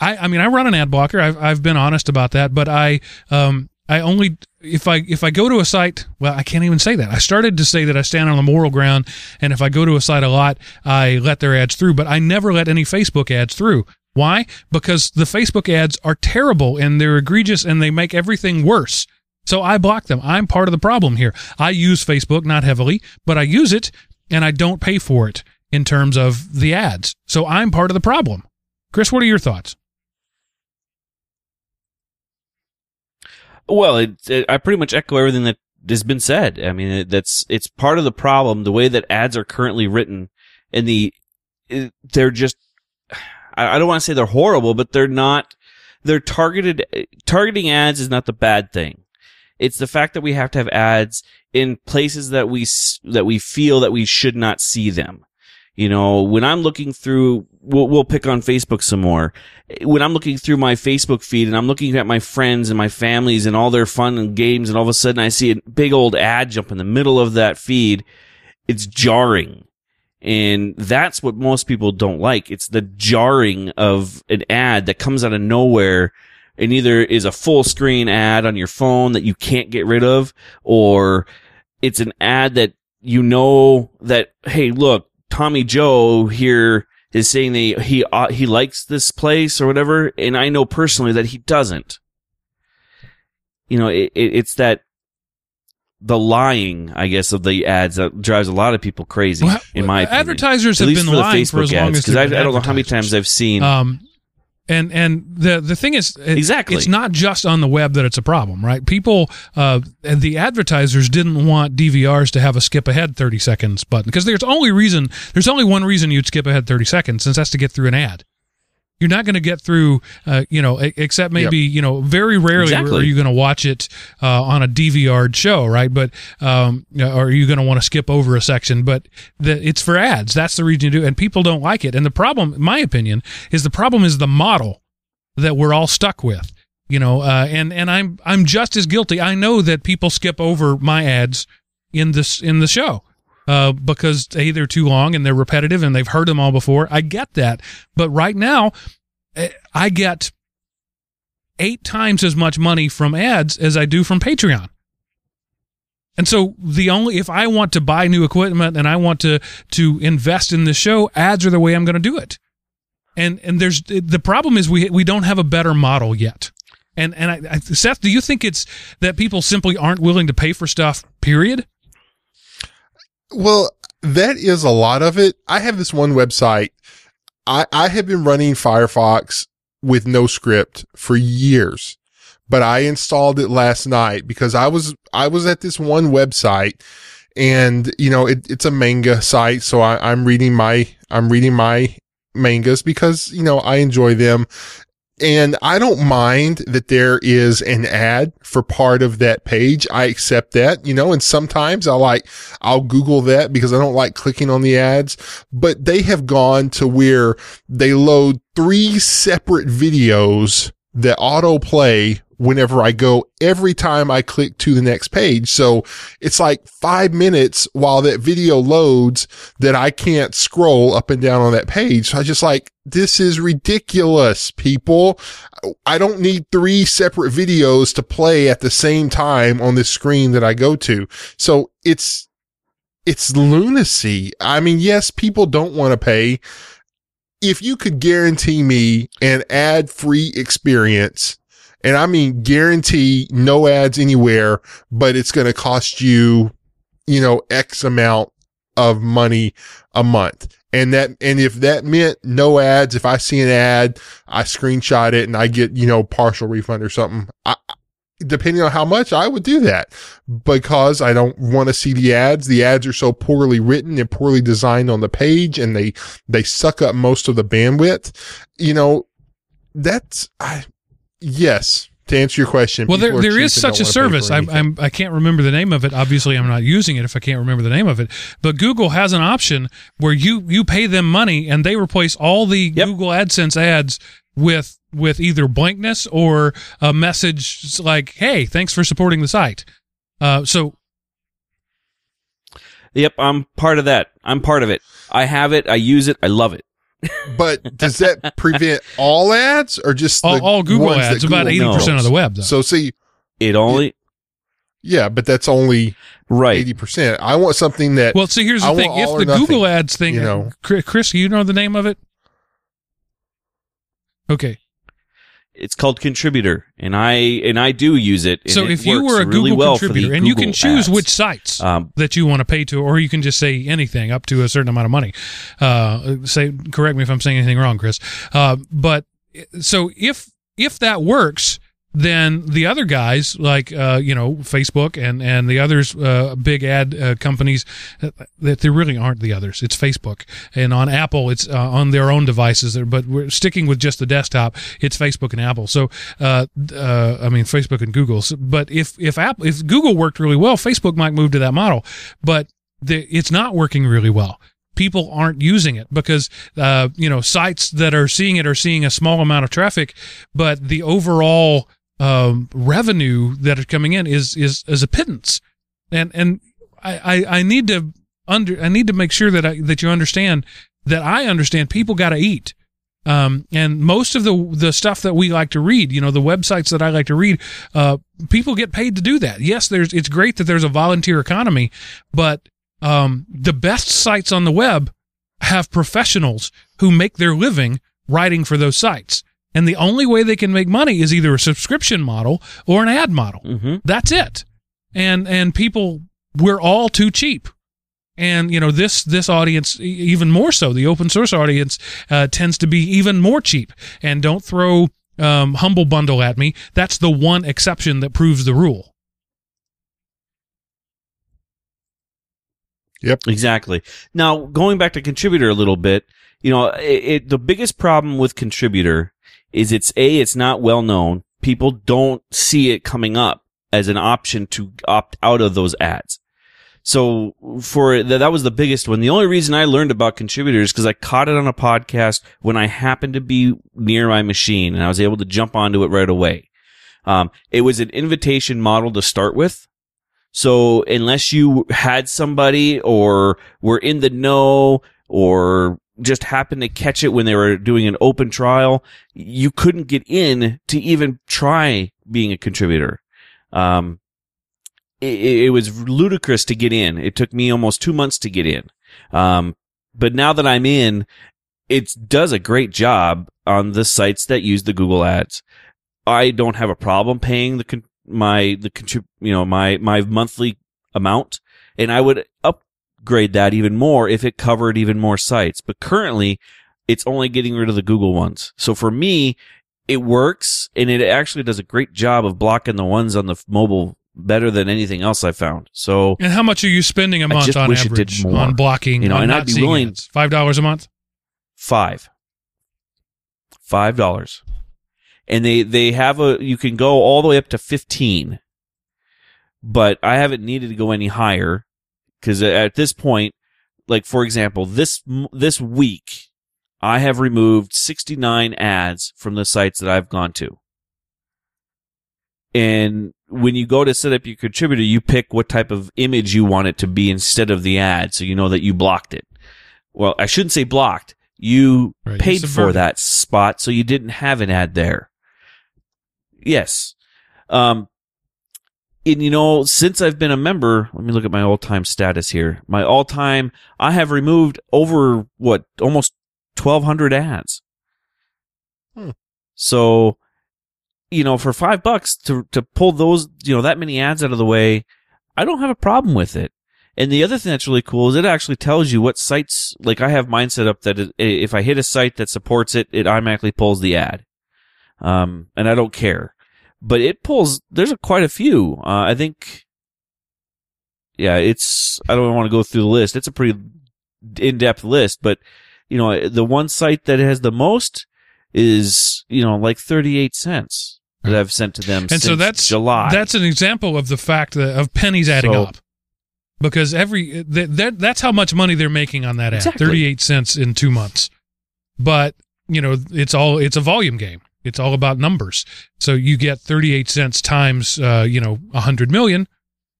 I I mean I run an ad blocker. I've I've been honest about that, but I um I only if I if I go to a site, well, I can't even say that. I started to say that I stand on the moral ground, and if I go to a site a lot, I let their ads through, but I never let any Facebook ads through. Why? Because the Facebook ads are terrible and they're egregious and they make everything worse. So I block them. I'm part of the problem here. I use Facebook not heavily, but I use it and I don't pay for it in terms of the ads. So I'm part of the problem. Chris, what are your thoughts?
Well, it, it, I pretty much echo everything that has been said. I mean, it, that's it's part of the problem. The way that ads are currently written, and the they're just I, I don't want to say they're horrible, but they're not. They're targeted. Targeting ads is not the bad thing. It's the fact that we have to have ads in places that we that we feel that we should not see them. You know, when I'm looking through, we'll, we'll pick on Facebook some more. When I'm looking through my Facebook feed and I'm looking at my friends and my families and all their fun and games, and all of a sudden I see a big old ad jump in the middle of that feed, it's jarring. And that's what most people don't like. It's the jarring of an ad that comes out of nowhere and either is a full screen ad on your phone that you can't get rid of, or it's an ad that you know that, hey, look, Tommy Joe here is saying that he uh, he likes this place or whatever, and I know personally that he doesn't. You know, it, it, it's that the lying, I guess, of the ads that drives a lot of people crazy.
Well,
in my opinion,
advertisers have been lying for as long as
because I, I don't know how many times I've seen.
Um, and and the the thing is, it-
Exactly.
it's not just on the web that it's a problem, right? People, uh, and the advertisers didn't want DVRs to have a skip ahead thirty seconds button because there's only reason there's only one reason you'd skip ahead thirty seconds, since that's to get through an ad. You're not going to get through, uh, you know, except maybe you know, very rarely
Exactly.
are you going to watch it uh, on a DVR show, right? But um, you know, or are you going to want to skip over a section? But the, it's for ads. That's the reason you do, and people don't like it. And the problem, in my opinion, is the problem is the model that we're all stuck with. You know, uh, and and I'm I'm just as guilty. I know that people skip over my ads in this in the show uh, because a they're too long and they're repetitive and they've heard them all before. I get that, but right now, eh, I get eight times as much money from ads as I do from Patreon. And so the only if I want to buy new equipment and I want to to invest in the show, ads are the way I'm going to do it. And and there's the problem is we we don't have a better model yet. And and I, I, Seth, do you think it's that people simply aren't willing to pay for stuff? Period.
Well, that is a lot of it. I have this one website. I, I have been running Firefox with NoScript for years but I installed it last night because I was, I was at this one website and, you know, it, it's a manga site. So I, I'm reading my, I'm reading my mangas because, you know, I enjoy them. And I don't mind that there is an ad for part of that page. I accept that, you know, and sometimes I'll like, I'll Google that because I don't like clicking on the ads, but they have gone to where they load three separate videos that autoplay whenever I go every time I click to the next page. So it's like five minutes while that video loads that I can't scroll up and down on that page. So I just like, this is ridiculous, people. I don't need three separate videos to play at the same time on this screen that I go to. So it's, it's lunacy. I mean, yes, people don't want to pay. If you could guarantee me an ad free experience and I mean guarantee no ads anywhere, but it's going to cost you, you know, X amount of money a month. And that, and if that meant no ads, if I see an ad, I screenshot it and I get, you know, partial refund or something. I, depending on how much I would do that because I don't want to see the ads. The ads are so poorly written and poorly designed on the page and they, they suck up most of the bandwidth. You know, that's, I, yes, to answer your question.
Well, there
people are
there
cheap
is
and
such a
don't wanna pay for
service. I'm. I'm I can't remember the name of it. Obviously, I'm not using it if I can't remember the name of it. But Google has an option where you you pay them money and they replace all the
Yep.
Google AdSense ads with with either blankness or a message like, "Hey, thanks for supporting the site." Uh, so
Yep, I'm part of that. I'm part of it. I have it. I use it. I love it.
But does that prevent all ads or just
all,
the
all Google
ones that
ads, about eighty percent of the web. Though.
So see,
It only
yeah, but that's only
right.
eighty percent. I want something that
well, see, here's the
I
thing: if the
or nothing,
Google ads thing,
you know.
Chris, Chris, you know the name of it? Okay,
It's called Contributor, and I and I do use it.
so
it
if you were a
really
Google
well
contributor, and you can choose
ads.
which sites
Um,
that you want to pay to, or you can just say anything up to a certain amount of money. Uh, say, correct me if I'm saying anything wrong, Chris. Uh, but so if if that works, then the other guys like uh, you know Facebook and and the others uh, big ad uh, companies uh, that there really aren't the others. It's Facebook and on Apple it's uh, on their own devices. But we're sticking with just the desktop. It's Facebook and Apple. So uh, uh, I mean Facebook and Google. So, but if if Apple if Google worked really well, Facebook might move to that model. But the, it's not working really well people aren't using it because uh, you know sites that are seeing it are seeing a small amount of traffic, but the overall um, revenue that is coming in is is is a pittance, and and I, I, I need to under I need to make sure that I, that you understand that I understand people got to eat. Um, and most of the the stuff that we like to read, you know, the websites that I like to read, uh, people get paid to do that. Yes, there's it's great that there's a volunteer economy, but um, the best sites on the web have professionals who make their living writing for those sites. And the only way they can make money is either a subscription model or an ad model.
mhm.
That's it. And and people we're all too cheap. And you know this this audience even more so the open source audience uh, tends to be even more cheap. And don't throw um, humble bundle at me. That's the one exception that proves the rule. Yep.
Exactly. Now, going back to contributor a little bit, you know, it, it, the biggest problem with contributor is it's a it's not well known. People don't see it coming up as an option to opt out of those ads. So for that, was the biggest one. The only reason I learned about contributors because I caught it on a podcast when I happened to be near my machine and I was able to jump onto it right away. Um, it was an invitation model to start with. So unless you had somebody or were in the know or just happened to catch it when they were doing an open trial, you couldn't get in to even try being a contributor. Um, it, it was ludicrous to get in. It took me almost two months to get in. Um, but now that I'm in, it does a great job on the sites that use the Google ads. I don't have a problem paying the con- my the contrib- you know my my monthly amount, and I would upgrade that even more if it covered even more sites. But currently, it's only getting rid of the Google ones. So for me, it works and it actually does a great job of blocking the ones on the mobile better than anything else I found. So
And how much are you spending a month on
wish it did
average
more.
on blocking?
You know, and
not
I'd be willing-
ads? Five dollars a month.
five, five dollars, and they they have a you can go all the way up to fifteen, but I haven't needed to go any higher because at this point, like for example, this this week, I have removed sixty nine ads from the sites that I've gone to. And when you go to set up your contributor, you pick what type of image you want it to be instead of the ad, so you know that you blocked it. Well, I shouldn't say blocked. You
Right, you
paid for that spot, so you didn't have an ad there. Yes. Um, and you know, since I've been a member, let me look at my all-time status here. My all-time, I have removed over what almost twelve hundred ads.
Hmm.
So, you know, for five bucks to to pull those, you know, that many ads out of the way, I don't have a problem with it. And the other thing that's really cool is it actually tells you what sites. Like I have mine set up that if I hit a site that supports it, it automatically pulls the ad. Um, and I don't care, but it pulls. There's a, quite a few. Uh, I think. Yeah, it's. I don't want to go through the list. It's a pretty in-depth list, but you know, the one site that has the most is you know like 38 cents that I've sent to them
And
since
so that's
July.
That's an example of the fact that, of pennies adding
So-
up. Because every that, that that's how much money they're making on that ad. 38 cents in 2 months. But, you know, it's all it's a volume game. It's all about numbers. So you get 38 cents times uh, you know, 100 million.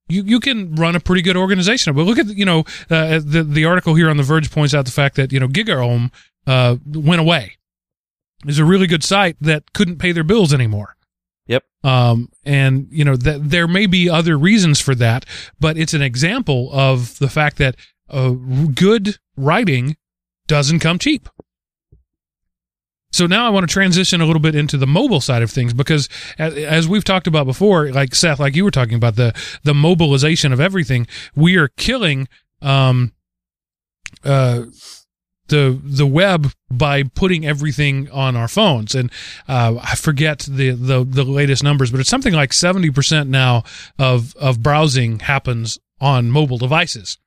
You you can run a pretty good organization. But look at you know uh, the the article here on the Verge points out the fact that you know GigaOM uh, went away. Is a really good site that couldn't pay their bills anymore.
Yep.
Um, and you know that there may be other reasons for that, but it's an example of the fact that uh, good writing doesn't come cheap. So now I want to transition a little bit into the mobile side of things because as, we've talked about before, like Seth, like you were talking about the the mobilization of everything, we are killing um uh the the web by putting everything on our phones. And uh, I forget the, the the latest numbers but it's something like 70% now of of browsing happens on mobile devices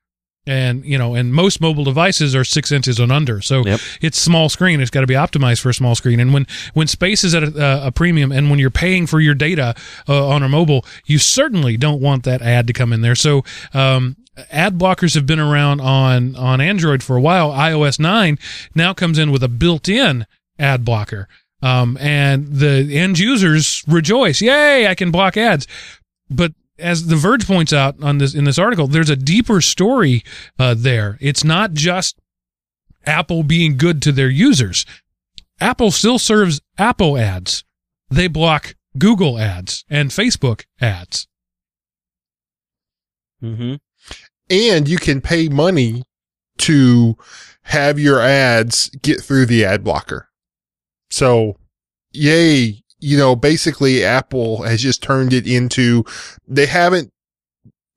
and you know and most mobile devices are six inches and under. So
Yep.
it's small screen. It's got to be optimized for a small screen. And when when space is at a, a premium and when you're paying for your data uh, on a mobile you certainly don't want that ad to come in there. So um, ad blockers have been around on on android for a while. ios 9 now comes in with a built-in ad blocker. Um, and the end users rejoice. Yay i can block ads. But as the Verge points out on this in this article, there's a deeper story uh, there. It's not just Apple being good to their users. Apple still serves Apple ads. They block Google ads and Facebook ads.
mm-hmm.
and you can pay money to have your ads get through the ad blocker. So, yay, you know, basically Apple has just turned it into, they haven't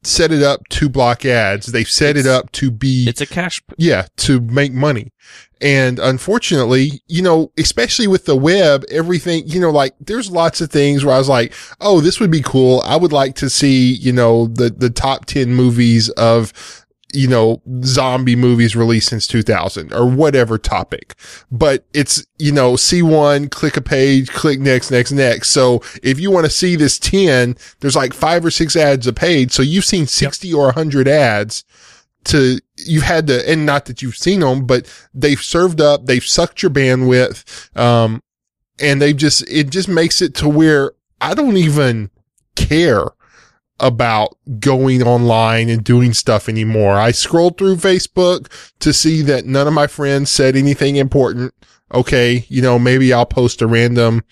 set it up to block ads. They've set it up to be
It's a cash.
yeah, to make money. And unfortunately, you know, especially with the web, everything, you know, like there's lots of things where I was like, oh, this would be cool. I would like to see, you know, the, the top 10 movies of, you know, zombie movies released since 2000 or whatever topic. But it's, you know, see one, click a page, click next, next, next. So if you want to see this 10, there's like five or six ads a page. So you've seen 60 or 100 ads to you've had to and not that you've seen them but they've served up they've sucked your bandwidth um and they've just it just makes it to where i don't even care about going online and doing stuff anymore i scrolled through facebook to see that none of my friends said anything important okay you know maybe i'll post a random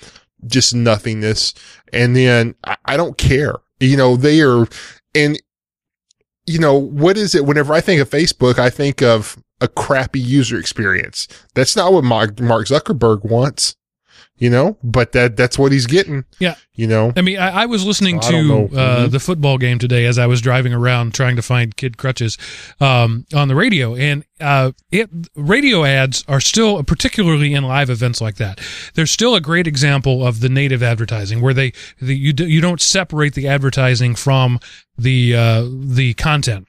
just nothingness and then i, I don't care you know they are and you know, what is it? Whenever I think of Facebook, I think of a crappy user experience. That's not what Mark, Mark Zuckerberg wants. You know, but that that's what he's getting.
Yeah.
You know,
I mean, I, I was listening
don't
to uh,
Mhm.
the football game today as I was driving around trying to find kid crutches um, on the radio, and uh, it radio ads are still, particularly in live events like that, they're still a great example of the native advertising where they the, you do, you don't separate the advertising from the uh, the content.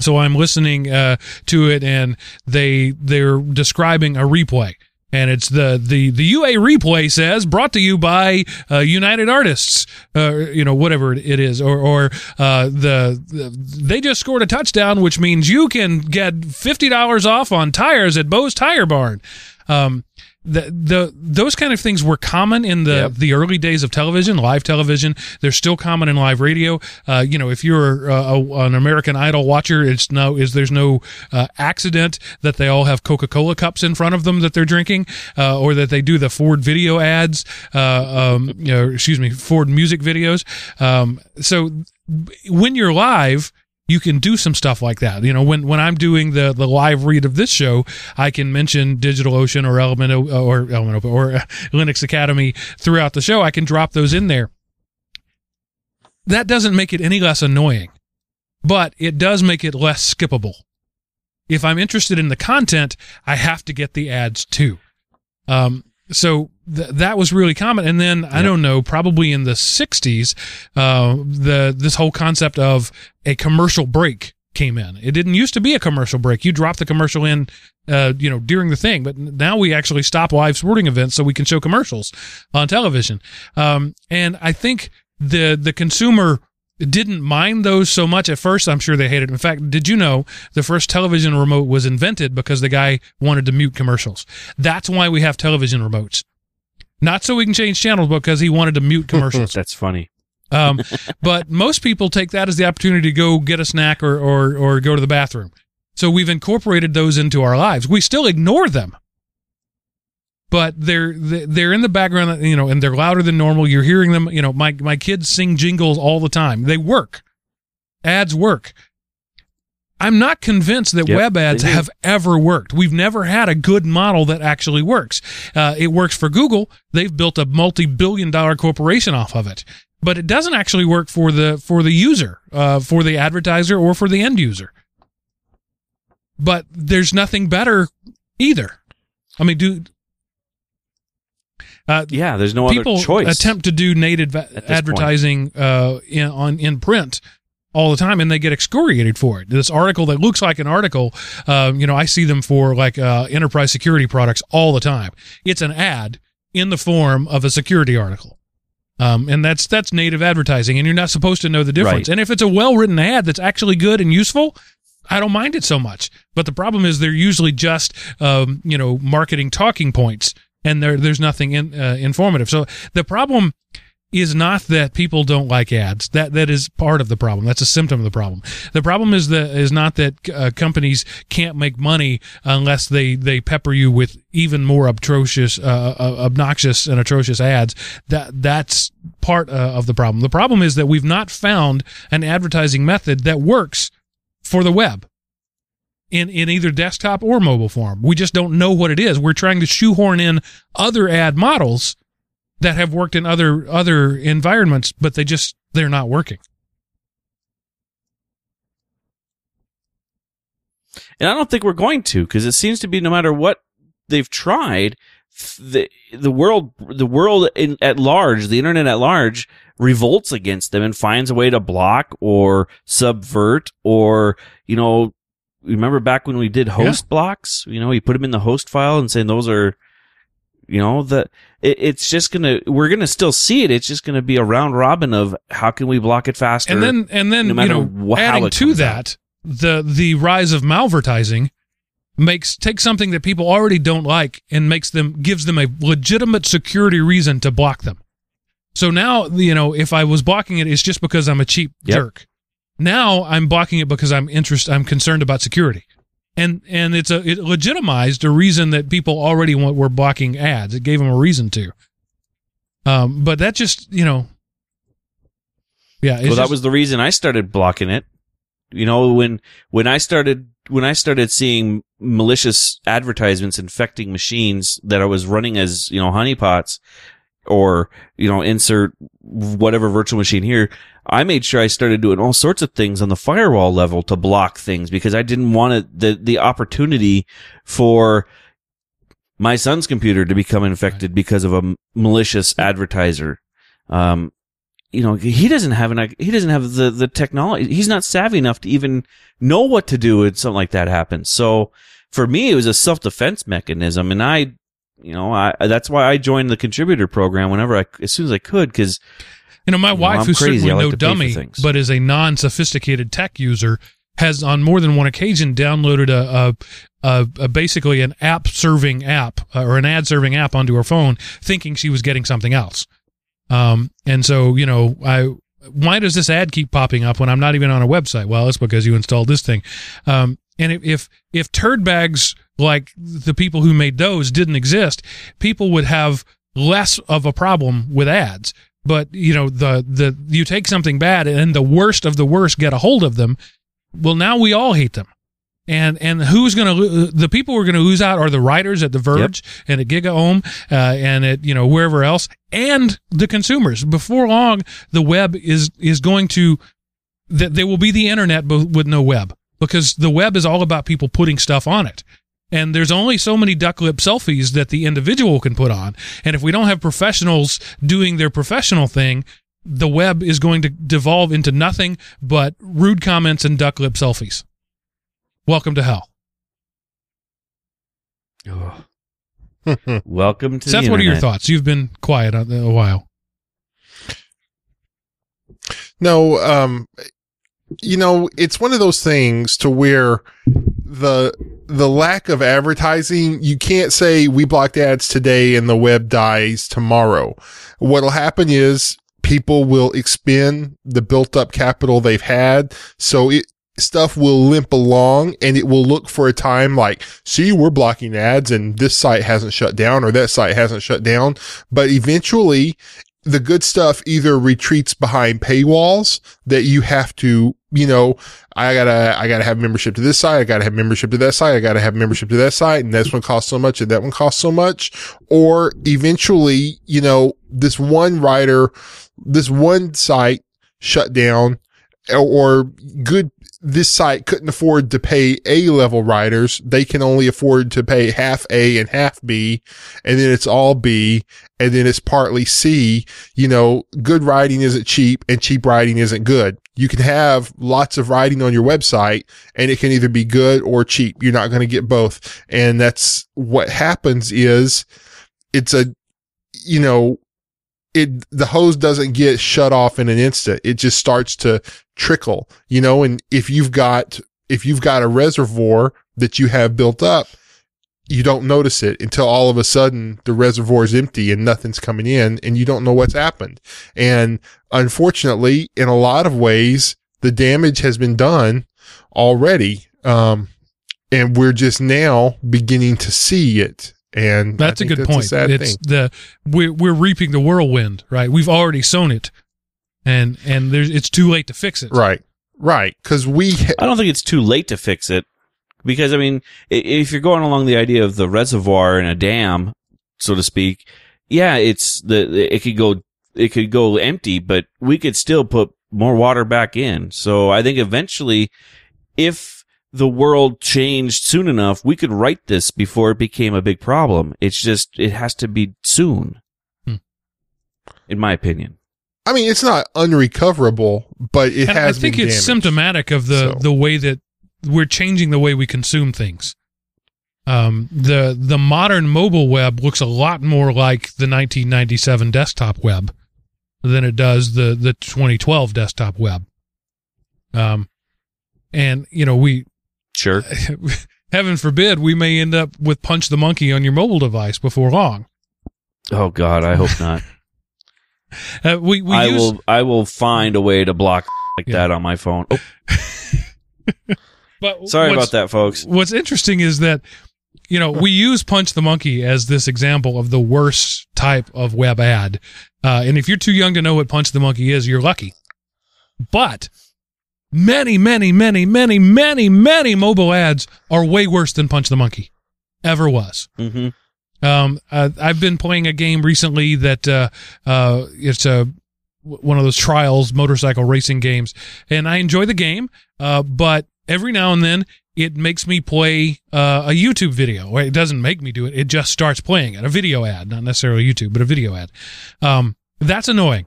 So I'm listening uh, to it, and they they're describing a replay, and it's the the the UA replay says brought to you by uh, United Artists, uh, you know whatever it is, or or uh, the, the they just scored a touchdown, which means you can get fifty dollars off on tires at Bo's Tire Barn. Um, the, the those kind of things were common in the
Yep.
the early days of television, live television. They're still common in live radio. Uh, you know, if you're uh, a, an American Idol watcher, it's no is there's no uh, accident that they all have Coca Cola cups in front of them that they're drinking, uh, or that they do the Ford video ads. Uh, um, you know, excuse me, Ford music videos. Um, so when you're live you can do some stuff like that. You know, when, when I'm doing the, the live read of this show, I can mention DigitalOcean or Element or Element O- or uh, Linux Academy throughout the show. I can drop those in there. That doesn't make it any less annoying, but it does make it less skippable. If I'm interested in the content, I have to get the ads too. Um, so th- that was really common. And then I
Yep.
don't know, probably in the '60s, uh, the this whole concept of a commercial break came in. It didn't used to be a commercial break. You drop the commercial in, uh, you know, during the thing, but now we actually stop live sporting events so we can show commercials on television. Um, and I think the the consumer didn't mind those so much at first. I'm sure they hated. it. In fact, did you know the first television remote was invented because the guy wanted to mute commercials? That's why we have television remotes. Not so we can change channels, but because he wanted to mute commercials.
That's funny.
Um, but most people take that as the opportunity to go get a snack or, or, or go to the bathroom. So we've incorporated those into our lives. We still ignore them, but they're they're in the background, you know, and they're louder than normal. You're hearing them. You know, my my kids sing jingles all the time. They work. Ads work. I'm not convinced that
Yep,
web ads have ever worked. We've never had a good model that actually works. Uh, it works for Google. They've built a multi-billion dollar corporation off of it, but it doesn't actually work for the for the user, uh, for the advertiser, or for the end user. But there's nothing better either. I mean, do uh,
Yeah, there's no
people
other choice.
attempt to do native advertising uh, in on in print all the time, and they get excoriated for it. This article that looks like an article, um, you know, I see them for like uh, enterprise security products all the time. It's an ad in the form of a security article. Um, and that's that's native advertising, and you're not supposed to know the difference.
Right.
And if it's a well written ad that's actually good and useful, I don't mind it so much. But the problem is they're usually just um, you know marketing talking points, and there there's nothing in, uh, informative. So the problem is not that people don't like ads. That that is part of the problem. That's a symptom of the problem. The problem is that is not that uh, companies can't make money unless they they pepper you with even more atrocious, uh, uh, obnoxious and atrocious ads. That that's part uh, of the problem. The problem is that we've not found an advertising method that works for the web in, in either desktop or mobile form. We just don't know what it is. We're trying to shoehorn in other ad models that have worked in other other environments, but they just they're not working.
and I don't think we're going to because it seems to be no matter what they've tried, the the world the world in, at large, the internet at large, revolts against them and finds a way to block or subvert or you know. Remember back when we did host blocks? You know, you put them in the host file and saying those are, you know, the it, it's just gonna we're gonna still see it. It's just gonna be a round robin of how can we block it faster.
And then and then
no
you know adding to that the the rise of malvertising makes takes something that people already don't like and makes them gives them a legitimate security reason to block them. So now you know if I was blocking it, it's just because I'm a cheap
Yep.
jerk. Now I'm blocking it because I'm interest I'm concerned about security. And and it's a it legitimized a reason that people already want, were blocking ads. It gave them a reason to. Um, but that just you know, yeah. It's
well, that
just-
was the reason I started blocking it. You know, when when I started when I started seeing malicious advertisements infecting machines that I was running as, you know, honeypots or, you know, insert whatever virtual machine here, I made sure I started doing all sorts of things on the firewall level to block things because I didn't want it, the, the opportunity for my son's computer to become infected because of a malicious advertiser. Um, you know, he doesn't have an, he doesn't have the, the technology. He's not savvy enough to even know what to do when something like that happens. So for me, it was a self defense mechanism. And I, you know, I, that's why I joined the contributor program whenever I, as soon as I could, because
You know, my
You
wife,
I'm
who's
crazy.
certainly
like
no
to pay for
dummy, but is a non-sophisticated tech user, has on more than one occasion downloaded a, a, a, a basically an app serving app uh, or an ad serving app onto her phone, thinking she was getting something else. Um, and so you know, I why does this ad keep popping up when I'm not even on a website? Well, it's because you installed this thing. Um, and if if, if turd bags like the people who made those didn't exist, people would have less of a problem with ads. But you know, the the you take something bad and the worst of the worst get a hold of them. Well, now we all hate them. And and who's going to the people who are going to lose out are the writers at The Verge and at GigaOm uh, and at you know wherever else and the consumers. Before long, the web is is going to that there will be the internet but with no web because the web is all about people putting stuff on it. And there's only so many duck lip selfies that the individual can put on. And if we don't have professionals doing their professional thing, the web is going to devolve into nothing but rude comments and duck lip selfies. Welcome to hell.
welcome to
Seth,
the
what are your thoughts? You've been quiet a, a while.
No, um, you know, it's one of those things to where the the lack of advertising, you can't say we blocked ads today and the web dies tomorrow. What'll happen is people will expend the built up capital they've had, so it stuff will limp along and it will look for a time like, see, we're blocking ads and this site hasn't shut down or that site hasn't shut down. But eventually the good stuff either retreats behind paywalls that you have to, you know, I gotta, I gotta have membership to this site. I gotta have membership to that site. I gotta have membership to that site. And this one costs so much and that one costs so much. Or eventually, you know, this one writer, this one site shut down or good this site couldn't afford to pay A level writers. They can only afford to pay half A and half B. And then it's all B. And then it's partly C. You know, good writing isn't cheap and cheap writing isn't good. You can have lots of writing on your website and it can either be good or cheap. You're not going to get both. And that's what happens is it's a, you know, it, the hose doesn't get shut off in an instant. It just starts to trickle, you know, and if you've got, if you've got a reservoir that you have built up, you don't notice it until all of a sudden the reservoir is empty and nothing's coming in and you don't know what's happened. And unfortunately, in a lot of ways, the damage has been done already. Um, and we're just now beginning to see it. And
That's a good
that's
point.
sad
it's
thing.
the we're we're reaping the whirlwind, right? We've already sown it, and and there's it's too late to fix it.
Right. Right. Cause we, ha-
I don't think it's too late to fix it because I mean, if you're going along the idea of the reservoir and a dam, so to speak, yeah, it's the it could go it could go empty, but we could still put more water back in. So I think eventually, if the world changed soon enough, we could write this before it became a big problem. It's just it has to be soon,
Hmm.
in my opinion.
I mean, it's not unrecoverable, but it
And I think
been
it's
damaged.
symptomatic of the
So-
the way that we're changing the way we consume things. Um, the the modern mobile web looks a lot more like the 1997 desktop web than it does the the 2012 desktop web. Um, and you know we
Sure.
heaven forbid we may end up with punch the monkey on your mobile device before long.
Oh God, I hope not.
Uh, we we
I
use,
will. I will find a way to block like
Yeah.
that on my phone. Oh,
but
sorry about that, folks.
What's interesting is that you know we use punch the monkey as this example of the worst type of web ad, uh, and if you're too young to know what punch the monkey is, you're lucky. But many, many, many, many, many, many mobile ads are way worse than Punch the Monkey ever was.
hmm
Um, uh, I've been playing a game recently that uh, uh, it's a one of those trials motorcycle racing games, and I enjoy the game. Uh, but every now and then it makes me play uh, a YouTube video. It doesn't make me do it; it just starts playing it. A video ad, not necessarily YouTube, but a video ad. Um, that's annoying.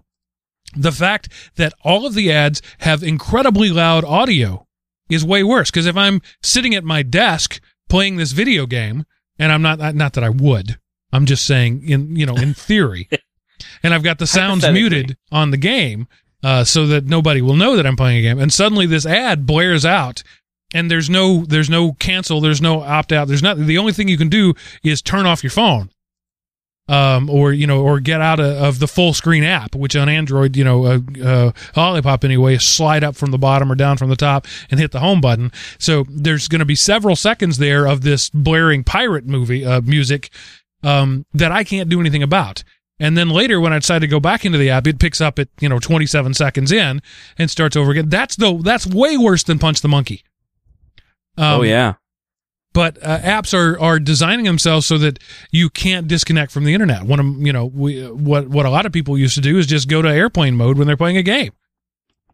The fact that all of the ads have incredibly loud audio is way worse because if I'm sitting at my desk playing this video game and I'm not not that I would. I'm just saying in you know in theory, and I've got the sounds muted on the game uh, so that nobody will know that I'm playing a game. And suddenly this ad blares out, and there's no there's no cancel, there's no opt out, there's nothing. The only thing you can do is turn off your phone. Um, or you know, or get out of, of the full screen app, which on Android, you know, uh, uh, Lollipop anyway, slide up from the bottom or down from the top and hit the home button. So there's going to be several seconds there of this blaring pirate movie uh, music um, that I can't do anything about. And then later, when I decide to go back into the app, it picks up at you know 27 seconds in and starts over again. That's though that's way worse than Punch the Monkey. Um,
oh yeah.
But uh, apps are are designing themselves so that you can't disconnect from the internet. One of you know we, what what a lot of people used to do is just go to airplane mode when they're playing a game.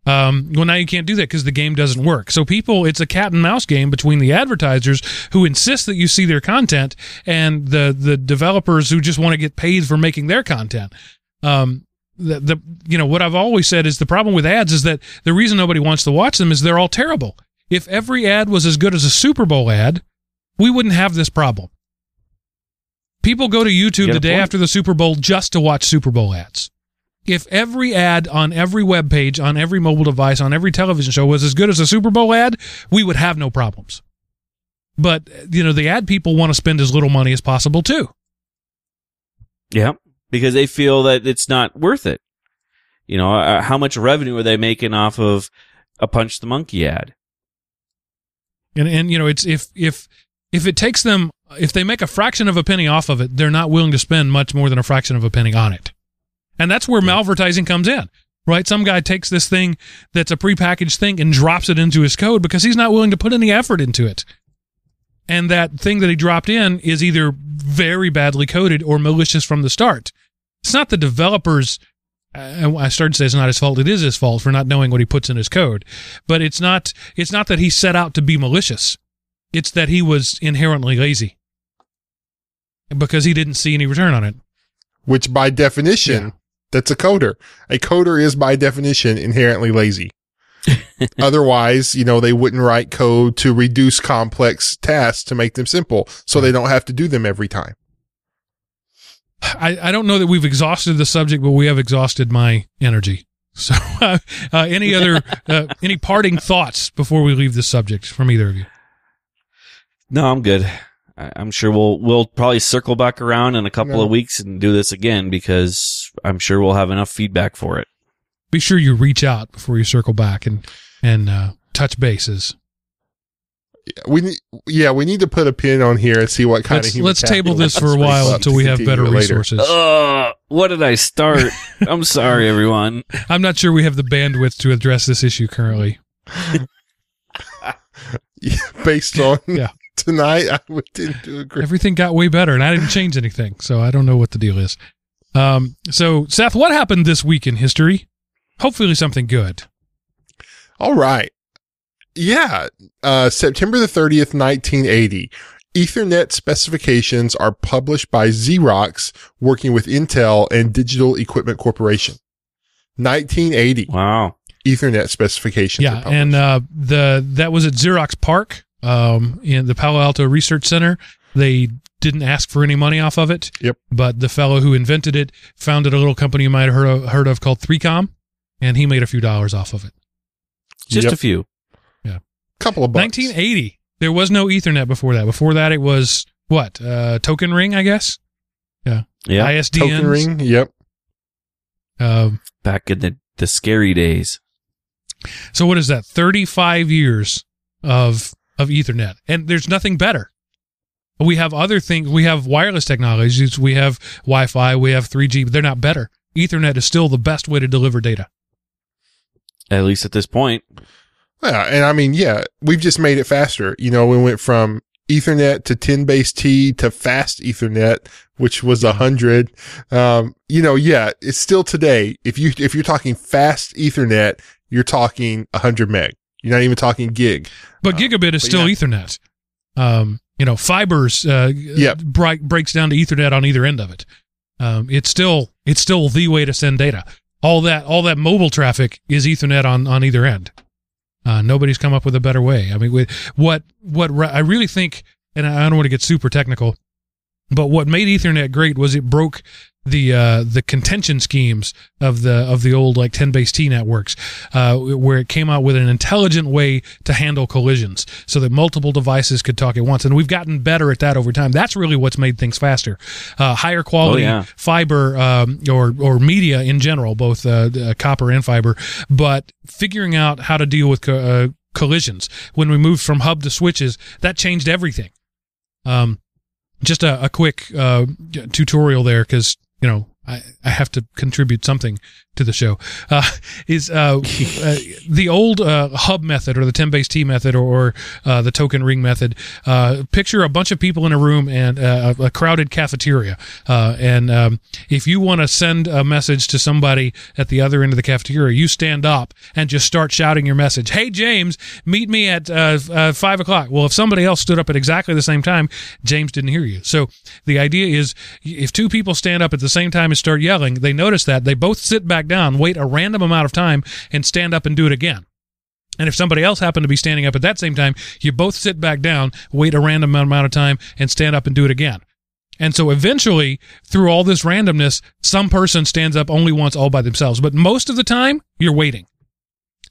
Um, well, now you can't do that because the game doesn't work. So people, it's a cat and mouse game between the advertisers who insist that you see their content and the the developers who just want to get paid for making their content. Um, the, the you know what I've always said is the problem with ads is that the reason nobody wants to watch them is they're all terrible. If every ad was as good as a Super Bowl ad, we wouldn't have this problem. People go to YouTube
You
the day
point.
after the Super Bowl just to watch Super Bowl ads. If every ad on every web page, on every mobile device, on every television show was as good as a Super Bowl ad, we would have no problems. But, you know, the ad people want to spend as little money as possible too.
Yeah, because they feel that it's not worth it. You know, uh, how much revenue are they making off of a Punch the Monkey ad?
And and you know, it's if if if it takes them if they make a fraction of a penny off of it, they're not willing to spend much more than a fraction of a penny on it. And that's where malvertising comes in. Right? Some guy takes this thing that's a prepackaged thing and drops it into his code because he's not willing to put any effort into it. And that thing that he dropped in is either very badly coded or malicious from the start. It's not the developer's I I started to say it's not his fault. It is his fault for not knowing what he puts in his code. But it's not. It's not that he set out to be malicious. It's that he was inherently lazy because he didn't see any return on it.
which by definition,
Yeah.
that's a coder. A coder is by definition inherently lazy. Otherwise, you know, they wouldn't write code to reduce complex tasks to make them simple so they don't have to do them every time.
I, I don't know that we've exhausted the subject, but we have exhausted my energy. So, uh, uh, any other uh, any parting thoughts before we leave the subject from either of you?
No, I'm good. I- I'm sure we'll we'll probably circle back around in a couple
No.
of weeks and do this again because I'm sure we'll have enough feedback for it.
Be sure you reach out before you circle back and and uh, touch bases.
We need, yeah, we need to put a pin on here and see what kind
Let's
of human
let's table this for a while until we have better resources.
Uh, what did I start? I'm sorry, everyone.
I'm not sure we have the bandwidth to address this issue currently.
Based on
Yeah.
tonight, I would tend to agree.
Everything got way better, and I didn't change anything, so I don't know what the deal is. Um, so Seth, what happened this week in history? Hopefully, something good.
All right. Yeah. Uh, September the 30th, 1980. Ethernet specifications are published by Xerox working with Intel and Digital Equipment Corporation. 1980.
Wow.
Ethernet specifications. are
Yeah,
published.
and uh, the that was at Xerox PARC um, in the Palo Alto Research Center. They didn't ask for any money off of it.
Yep.
But the fellow who invented it founded a little company you might have heard of, heard of called 3Com, and he made a few dollars off of it.
Just
Yep.
a few. Yeah.
Couple of bucks.
1980. There was no Ethernet before that. Before that, it was what uh, token ring, I guess.
Yeah.
ISDNs.
Token ring. Yep.
Um,
Back in the, the scary days.
so what is that? 35 years of of Ethernet, and there's nothing better. We have other things. We have wireless technologies. We have Wi-Fi. We have 3G. But they're not better. Ethernet is still the best way to deliver data.
At least at this point.
Yeah, and I mean, yeah, we've just made it faster. You know, we went from Ethernet to 10 base T to fast Ethernet, which was a hundred. Um, you know, yeah, it's still today. If you, if you're talking fast Ethernet, you're talking a hundred meg. You're not even talking gig.
But
Uh,
gigabit is
but
still
yeah.
Ethernet. Um, you know, fibers uh,
Yep.
break, breaks down to Ethernet on either end of it. Um, it's still it's still the way to send data. All that all that mobile traffic is Ethernet on on either end. Uh, nobody's come up with a better way. I mean, with what what I really think, and I don't want to get super technical, but what made Ethernet great was it broke the uh, the contention schemes of the of the old like 10 base T networks, uh, where it came out with an intelligent way to handle collisions, so that multiple devices could talk at once. And we've gotten better at that over time. That's really what's made things faster. Uh, higher quality
Oh, yeah.
fiber um, or or media in general, both uh, uh, copper and fiber, but figuring out how to deal with co- uh, collisions when we moved from hub to switches, that changed everything. Um, just a, a quick uh, tutorial there because you know I, I have to contribute something to the show. Uh, is uh, uh, the old uh, hub method or the 10 base T method or, or uh, the token ring method? Uh, picture a bunch of people in a room and a crowded cafeteria. And um, if you want to send a message to somebody at the other end of the cafeteria, you stand up and just start shouting your message. Hey, James, meet me at five o'clock. Well, if somebody else stood up at exactly the same time, James didn't hear you. So the idea is if two people stand up at the same time and start yelling, they notice that they both sit back down, wait a random amount of time, and stand up and do it again. And if somebody else happened to be standing up at that same time, you both sit back down, wait a random amount of time, and stand up and do it again. And so eventually, through all this randomness, some person stands up only once all by themselves. But most of the time, you're waiting.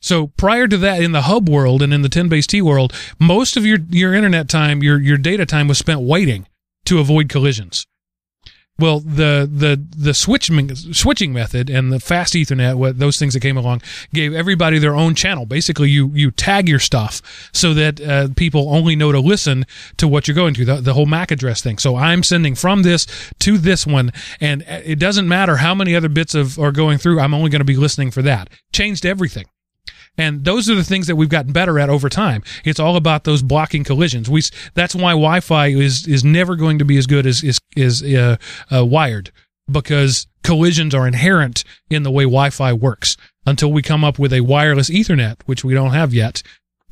So prior to that, in the hub world and in the 10 base T world, most of your, your internet time, your, your data time was spent waiting to avoid collisions. Well, the the the switching switching method and the fast Ethernet, what those things that came along, gave everybody their own channel. Basically, you you tag your stuff so that uh, people only know to listen to what you're going to. The, the whole MAC address thing. So I'm sending from this to this one, and uh, it doesn't matter how many other bits of are going through. I'm only going to be listening for that. Changed everything. And those are the things that we've gotten better at over time. It's all about those blocking collisions. We that's why Wi-Fi is is never going to be as good as is is uh, uh, wired because collisions are inherent in the way Wi-Fi works. Until we come up with a wireless Ethernet, which we don't have yet,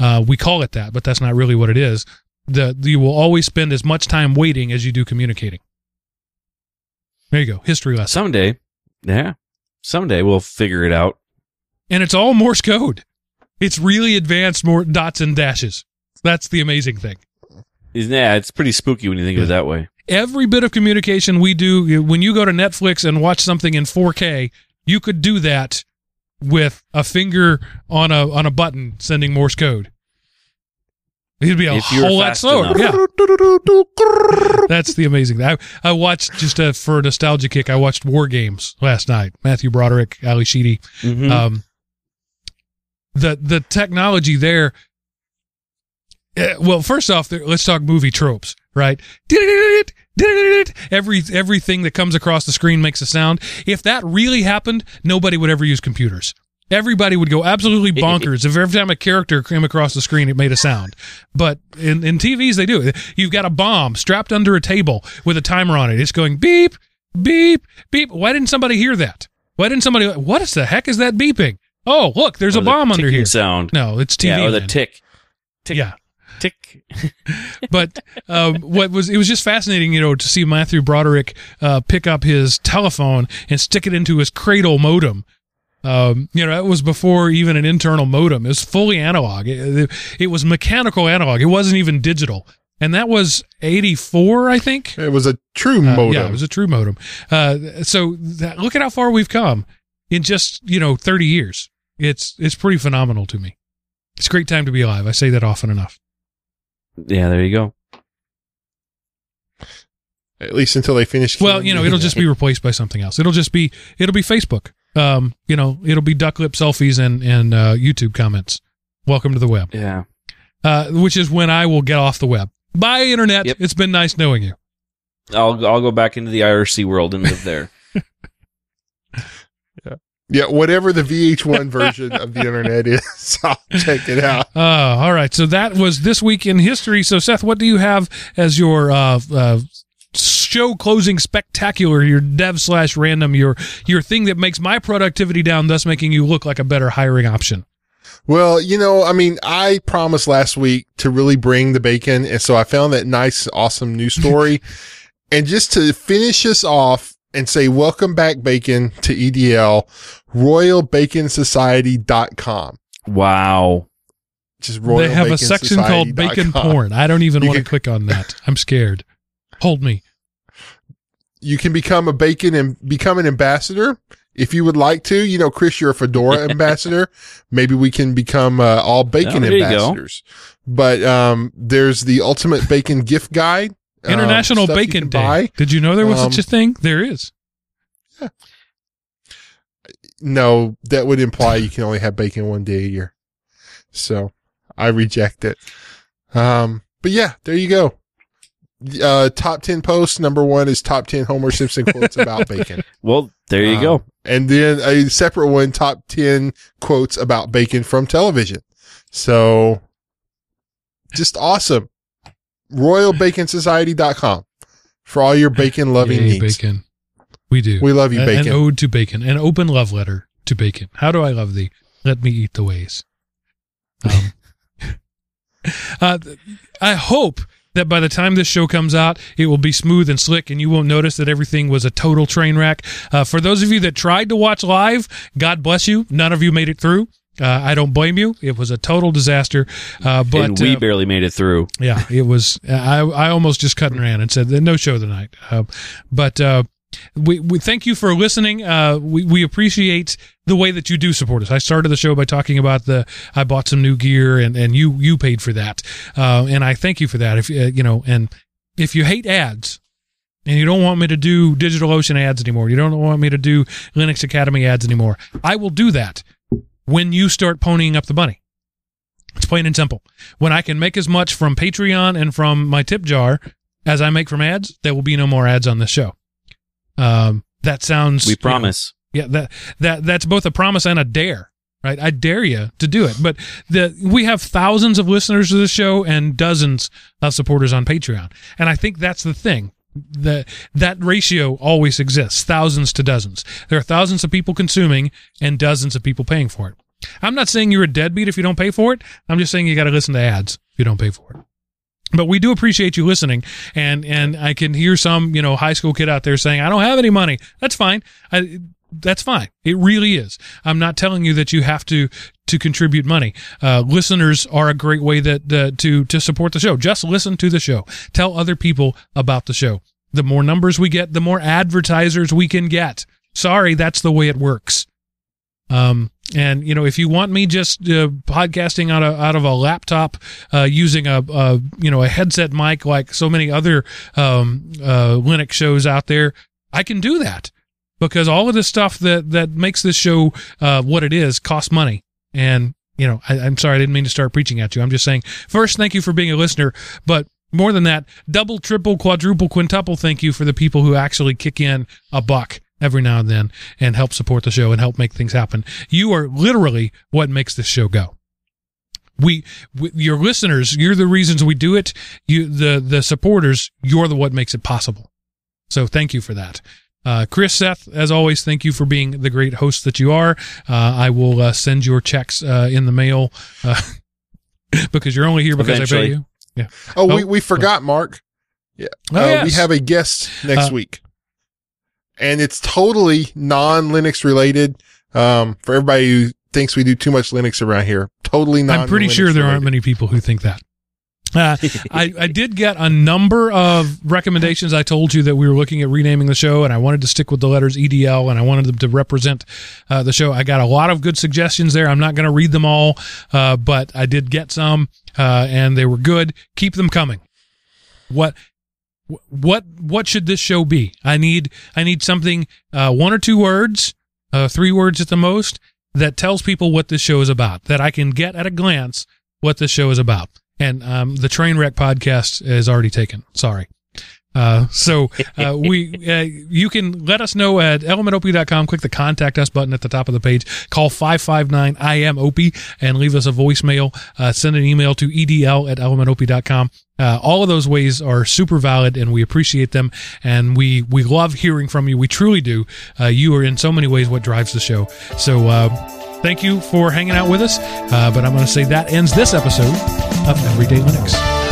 uh, we call it that, but that's not really what it is. The you will always spend as much time waiting as you do communicating. There you go, history lesson,
Someday, yeah, someday we'll figure it out.
and it's all Morse code. It's really advanced more dots and dashes. That's the amazing thing.
Yeah, it's pretty spooky when you think of it that way.
every bit of communication we do when you go to Netflix and watch something in 4K, you could do that with a finger on a on a button sending Morse code. It'd be a whole lot slower.
enough.
Yeah, that's the amazing thing. I, I watched just uh, for a nostalgia kick. I watched War Games last night. Matthew Broderick, Ally Sheedy.
Mhm.
Um, the the technology there. eh, well, first off, there, let's talk movie tropes, right? Every everything that comes across the screen makes a sound. If that really happened, nobody would ever use computers. Everybody would go absolutely bonkers if every time a character came across the screen, it made a sound. But in, in TVs, they do. You've got a bomb strapped under a table with a timer on it. It's going beep, beep, beep. Why didn't somebody hear that? Why didn't somebody? What is the heck is that beeping? Oh, look, there's
Or
a
the
bomb under here.
Sound.
No, it's TV.
yeah, or the
man.
tick, tick,
Yeah,
tick.
but um, what was it was just fascinating, you know, to see Matthew Broderick uh, pick up his telephone and stick it into his cradle modem. Um, you know, that was before even an internal modem. It was fully analog. It, it, it was mechanical analog. It wasn't even digital. And that was 84, I think.
It was a true
Uh,
modem.
yeah, it was a true modem. Uh, so that, look at how far we've come in just, you know, 30 years. It's, it's pretty phenomenal to me. It's a great time to be alive. I say that often enough.
Yeah, there you go.
At least until they finish.
Well, you know, it'll just be replaced by something else. It'll just be it'll be Facebook. Um, you know, it'll be duck lip selfies and and uh, YouTube comments. Welcome to the web.
Yeah.
Uh, which is when I will get off the web. Bye, internet.
Yep.
It's been nice knowing you.
I'll I'll go back into the IRC world and live there.
Yeah, Yeah, whatever the VH1 version of the internet is, I'll check it out.
Uh, all right. So that was this week in history. So Seth, what do you have as your uh, uh, show closing spectacular? Your dev slash random your your thing that makes my productivity down, thus making you look like a better hiring option.
Well, you know, I mean, I promised last week to really bring the bacon. And so I found that nice, awesome news story. and just to finish us off and say, welcome back, bacon to EDL, royalbaconsociety.com.
Wow.
Just royal bacon.
they have a section called bacon porn. I don't even
You
want to click on that. I'm scared. Hold me.
You can become a bacon and become an ambassador. If you would like to, you know, Chris, you're a Fedora ambassador. Maybe we can become uh, all bacon
Oh, there you go.
ambassadors. But um, there's the ultimate bacon gift guide. Um,
International
stuff you
Bacon Day.
buy.
Did you know there was
Um,
such a thing? There is.
No, that would imply you can only have bacon one day a year. So I reject it. Um, but yeah, there you go. Uh, top 10 posts. Number one is top 10 Homer Simpson quotes about bacon.
Well, there you
Um,
go.
And then a separate one, top 10 quotes about bacon from television. So just awesome. RoyalBaconSociety.com for all your bacon loving
Yay,
needs.
bacon. We do.
We love you,
A-
bacon.
An ode to bacon. An open love letter to bacon. How do I love thee? Let me eat the ways. Um, uh, I hope that by the time this show comes out, it will be smooth and slick, and you won't notice that everything was a total train wreck. Uh, for those of you that tried to watch live, God bless you. None of you made it through. Uh, I don't blame you. It was a total disaster. Uh, but
and we
uh,
barely made it through.
yeah, it was. I I almost just cut and ran and said no show tonight. Uh, but uh, we we thank you for listening. Uh, we we appreciate the way that you do support us. I started the show by talking about the I bought some new gear and and you you paid for that, uh, and I thank you for that. If uh, you know, and if you hate ads. And you don't want me to do DigitalOcean ads anymore. You don't want me to do Linux Academy ads anymore. I will do that when you start ponying up the money. It's plain and simple. When I can make as much from Patreon and from my tip jar as I make from ads, there will be no more ads on this show. Um, that sounds.
We
you know,
promise.
yeah, that that that's both a promise and a dare. Right, I dare you to do it. But the we have thousands of listeners to the show and dozens of supporters on Patreon, and I think that's the thing. That that ratio always exists, thousands to dozens. There are thousands of people consuming and dozens of people paying for it. I'm not saying you're a deadbeat if you don't pay for it. I'm just saying you got to listen to ads if you don't pay for it. But we do appreciate you listening, and and I can hear some you know high school kid out there saying I don't have any money. That's fine. I, that's fine. It really is. I'm not telling you that you have to to contribute money. Uh, listeners are a great way that uh, to to support the show. Just listen to the show. Tell other people about the show. The more numbers we get, the more advertisers we can get. Sorry, that's the way it works. Um, and you know, if you want me just uh, podcasting out of out of a laptop uh, using a, a you know a headset mic like so many other um, uh, Linux shows out there, I can do that because all of the stuff that that makes this show uh, what it is costs money. And you know, I, I'm sorry, I didn't mean to start preaching at you. I'm just saying, first, thank you for being a listener, but more than that, double, triple, quadruple, quintuple, thank you for the people who actually kick in a buck every now and then and help support the show and help make things happen. You are literally what makes this show go. We, we your listeners, you're the reasons we do it. You, the the supporters, you're the what makes it possible. So thank you for that. Uh, Chris, Seth, as always, thank you for being the great host that you are. Uh, I will uh, send your checks uh, in the mail uh, because you're only here because I pay you. Yeah.
Oh,
Oh,
we, we forgot, Mark. Yeah.
Oh,
uh,
yes.
We have a guest next
Uh,
week. And it's totally non Linux related. Um, for everybody who thinks we do too much Linux around here, totally non
I'm pretty sure there aren't many people who think that. Uh, I, I did get a number of recommendations. I told you that we were looking at renaming the show, and I wanted to stick with the letters EDL, and I wanted them to represent uh, the show. I got a lot of good suggestions there. I'm not going to read them all, uh, but I did get some, uh, and they were good. Keep them coming. What what what should this show be? I need I need something uh, one or two words, uh, three words at the most, that tells people what this show is about. That I can get at a glance what this show is about. And um, the train wreck podcast is already taken. Sorry. Uh, so uh, we uh, you can let us know at elementop.com. Click the contact us button at the top of the page. Call 559 I am Opie and leave us a voicemail. Uh, send an email to edl at elementop.com. Uh, all of those ways are super valid and we appreciate them and we we love hearing from you. We truly do. Uh, you are in so many ways what drives the show. So uh, thank you for hanging out with us. Uh, but I'm going to say that ends this episode of Everyday Linux.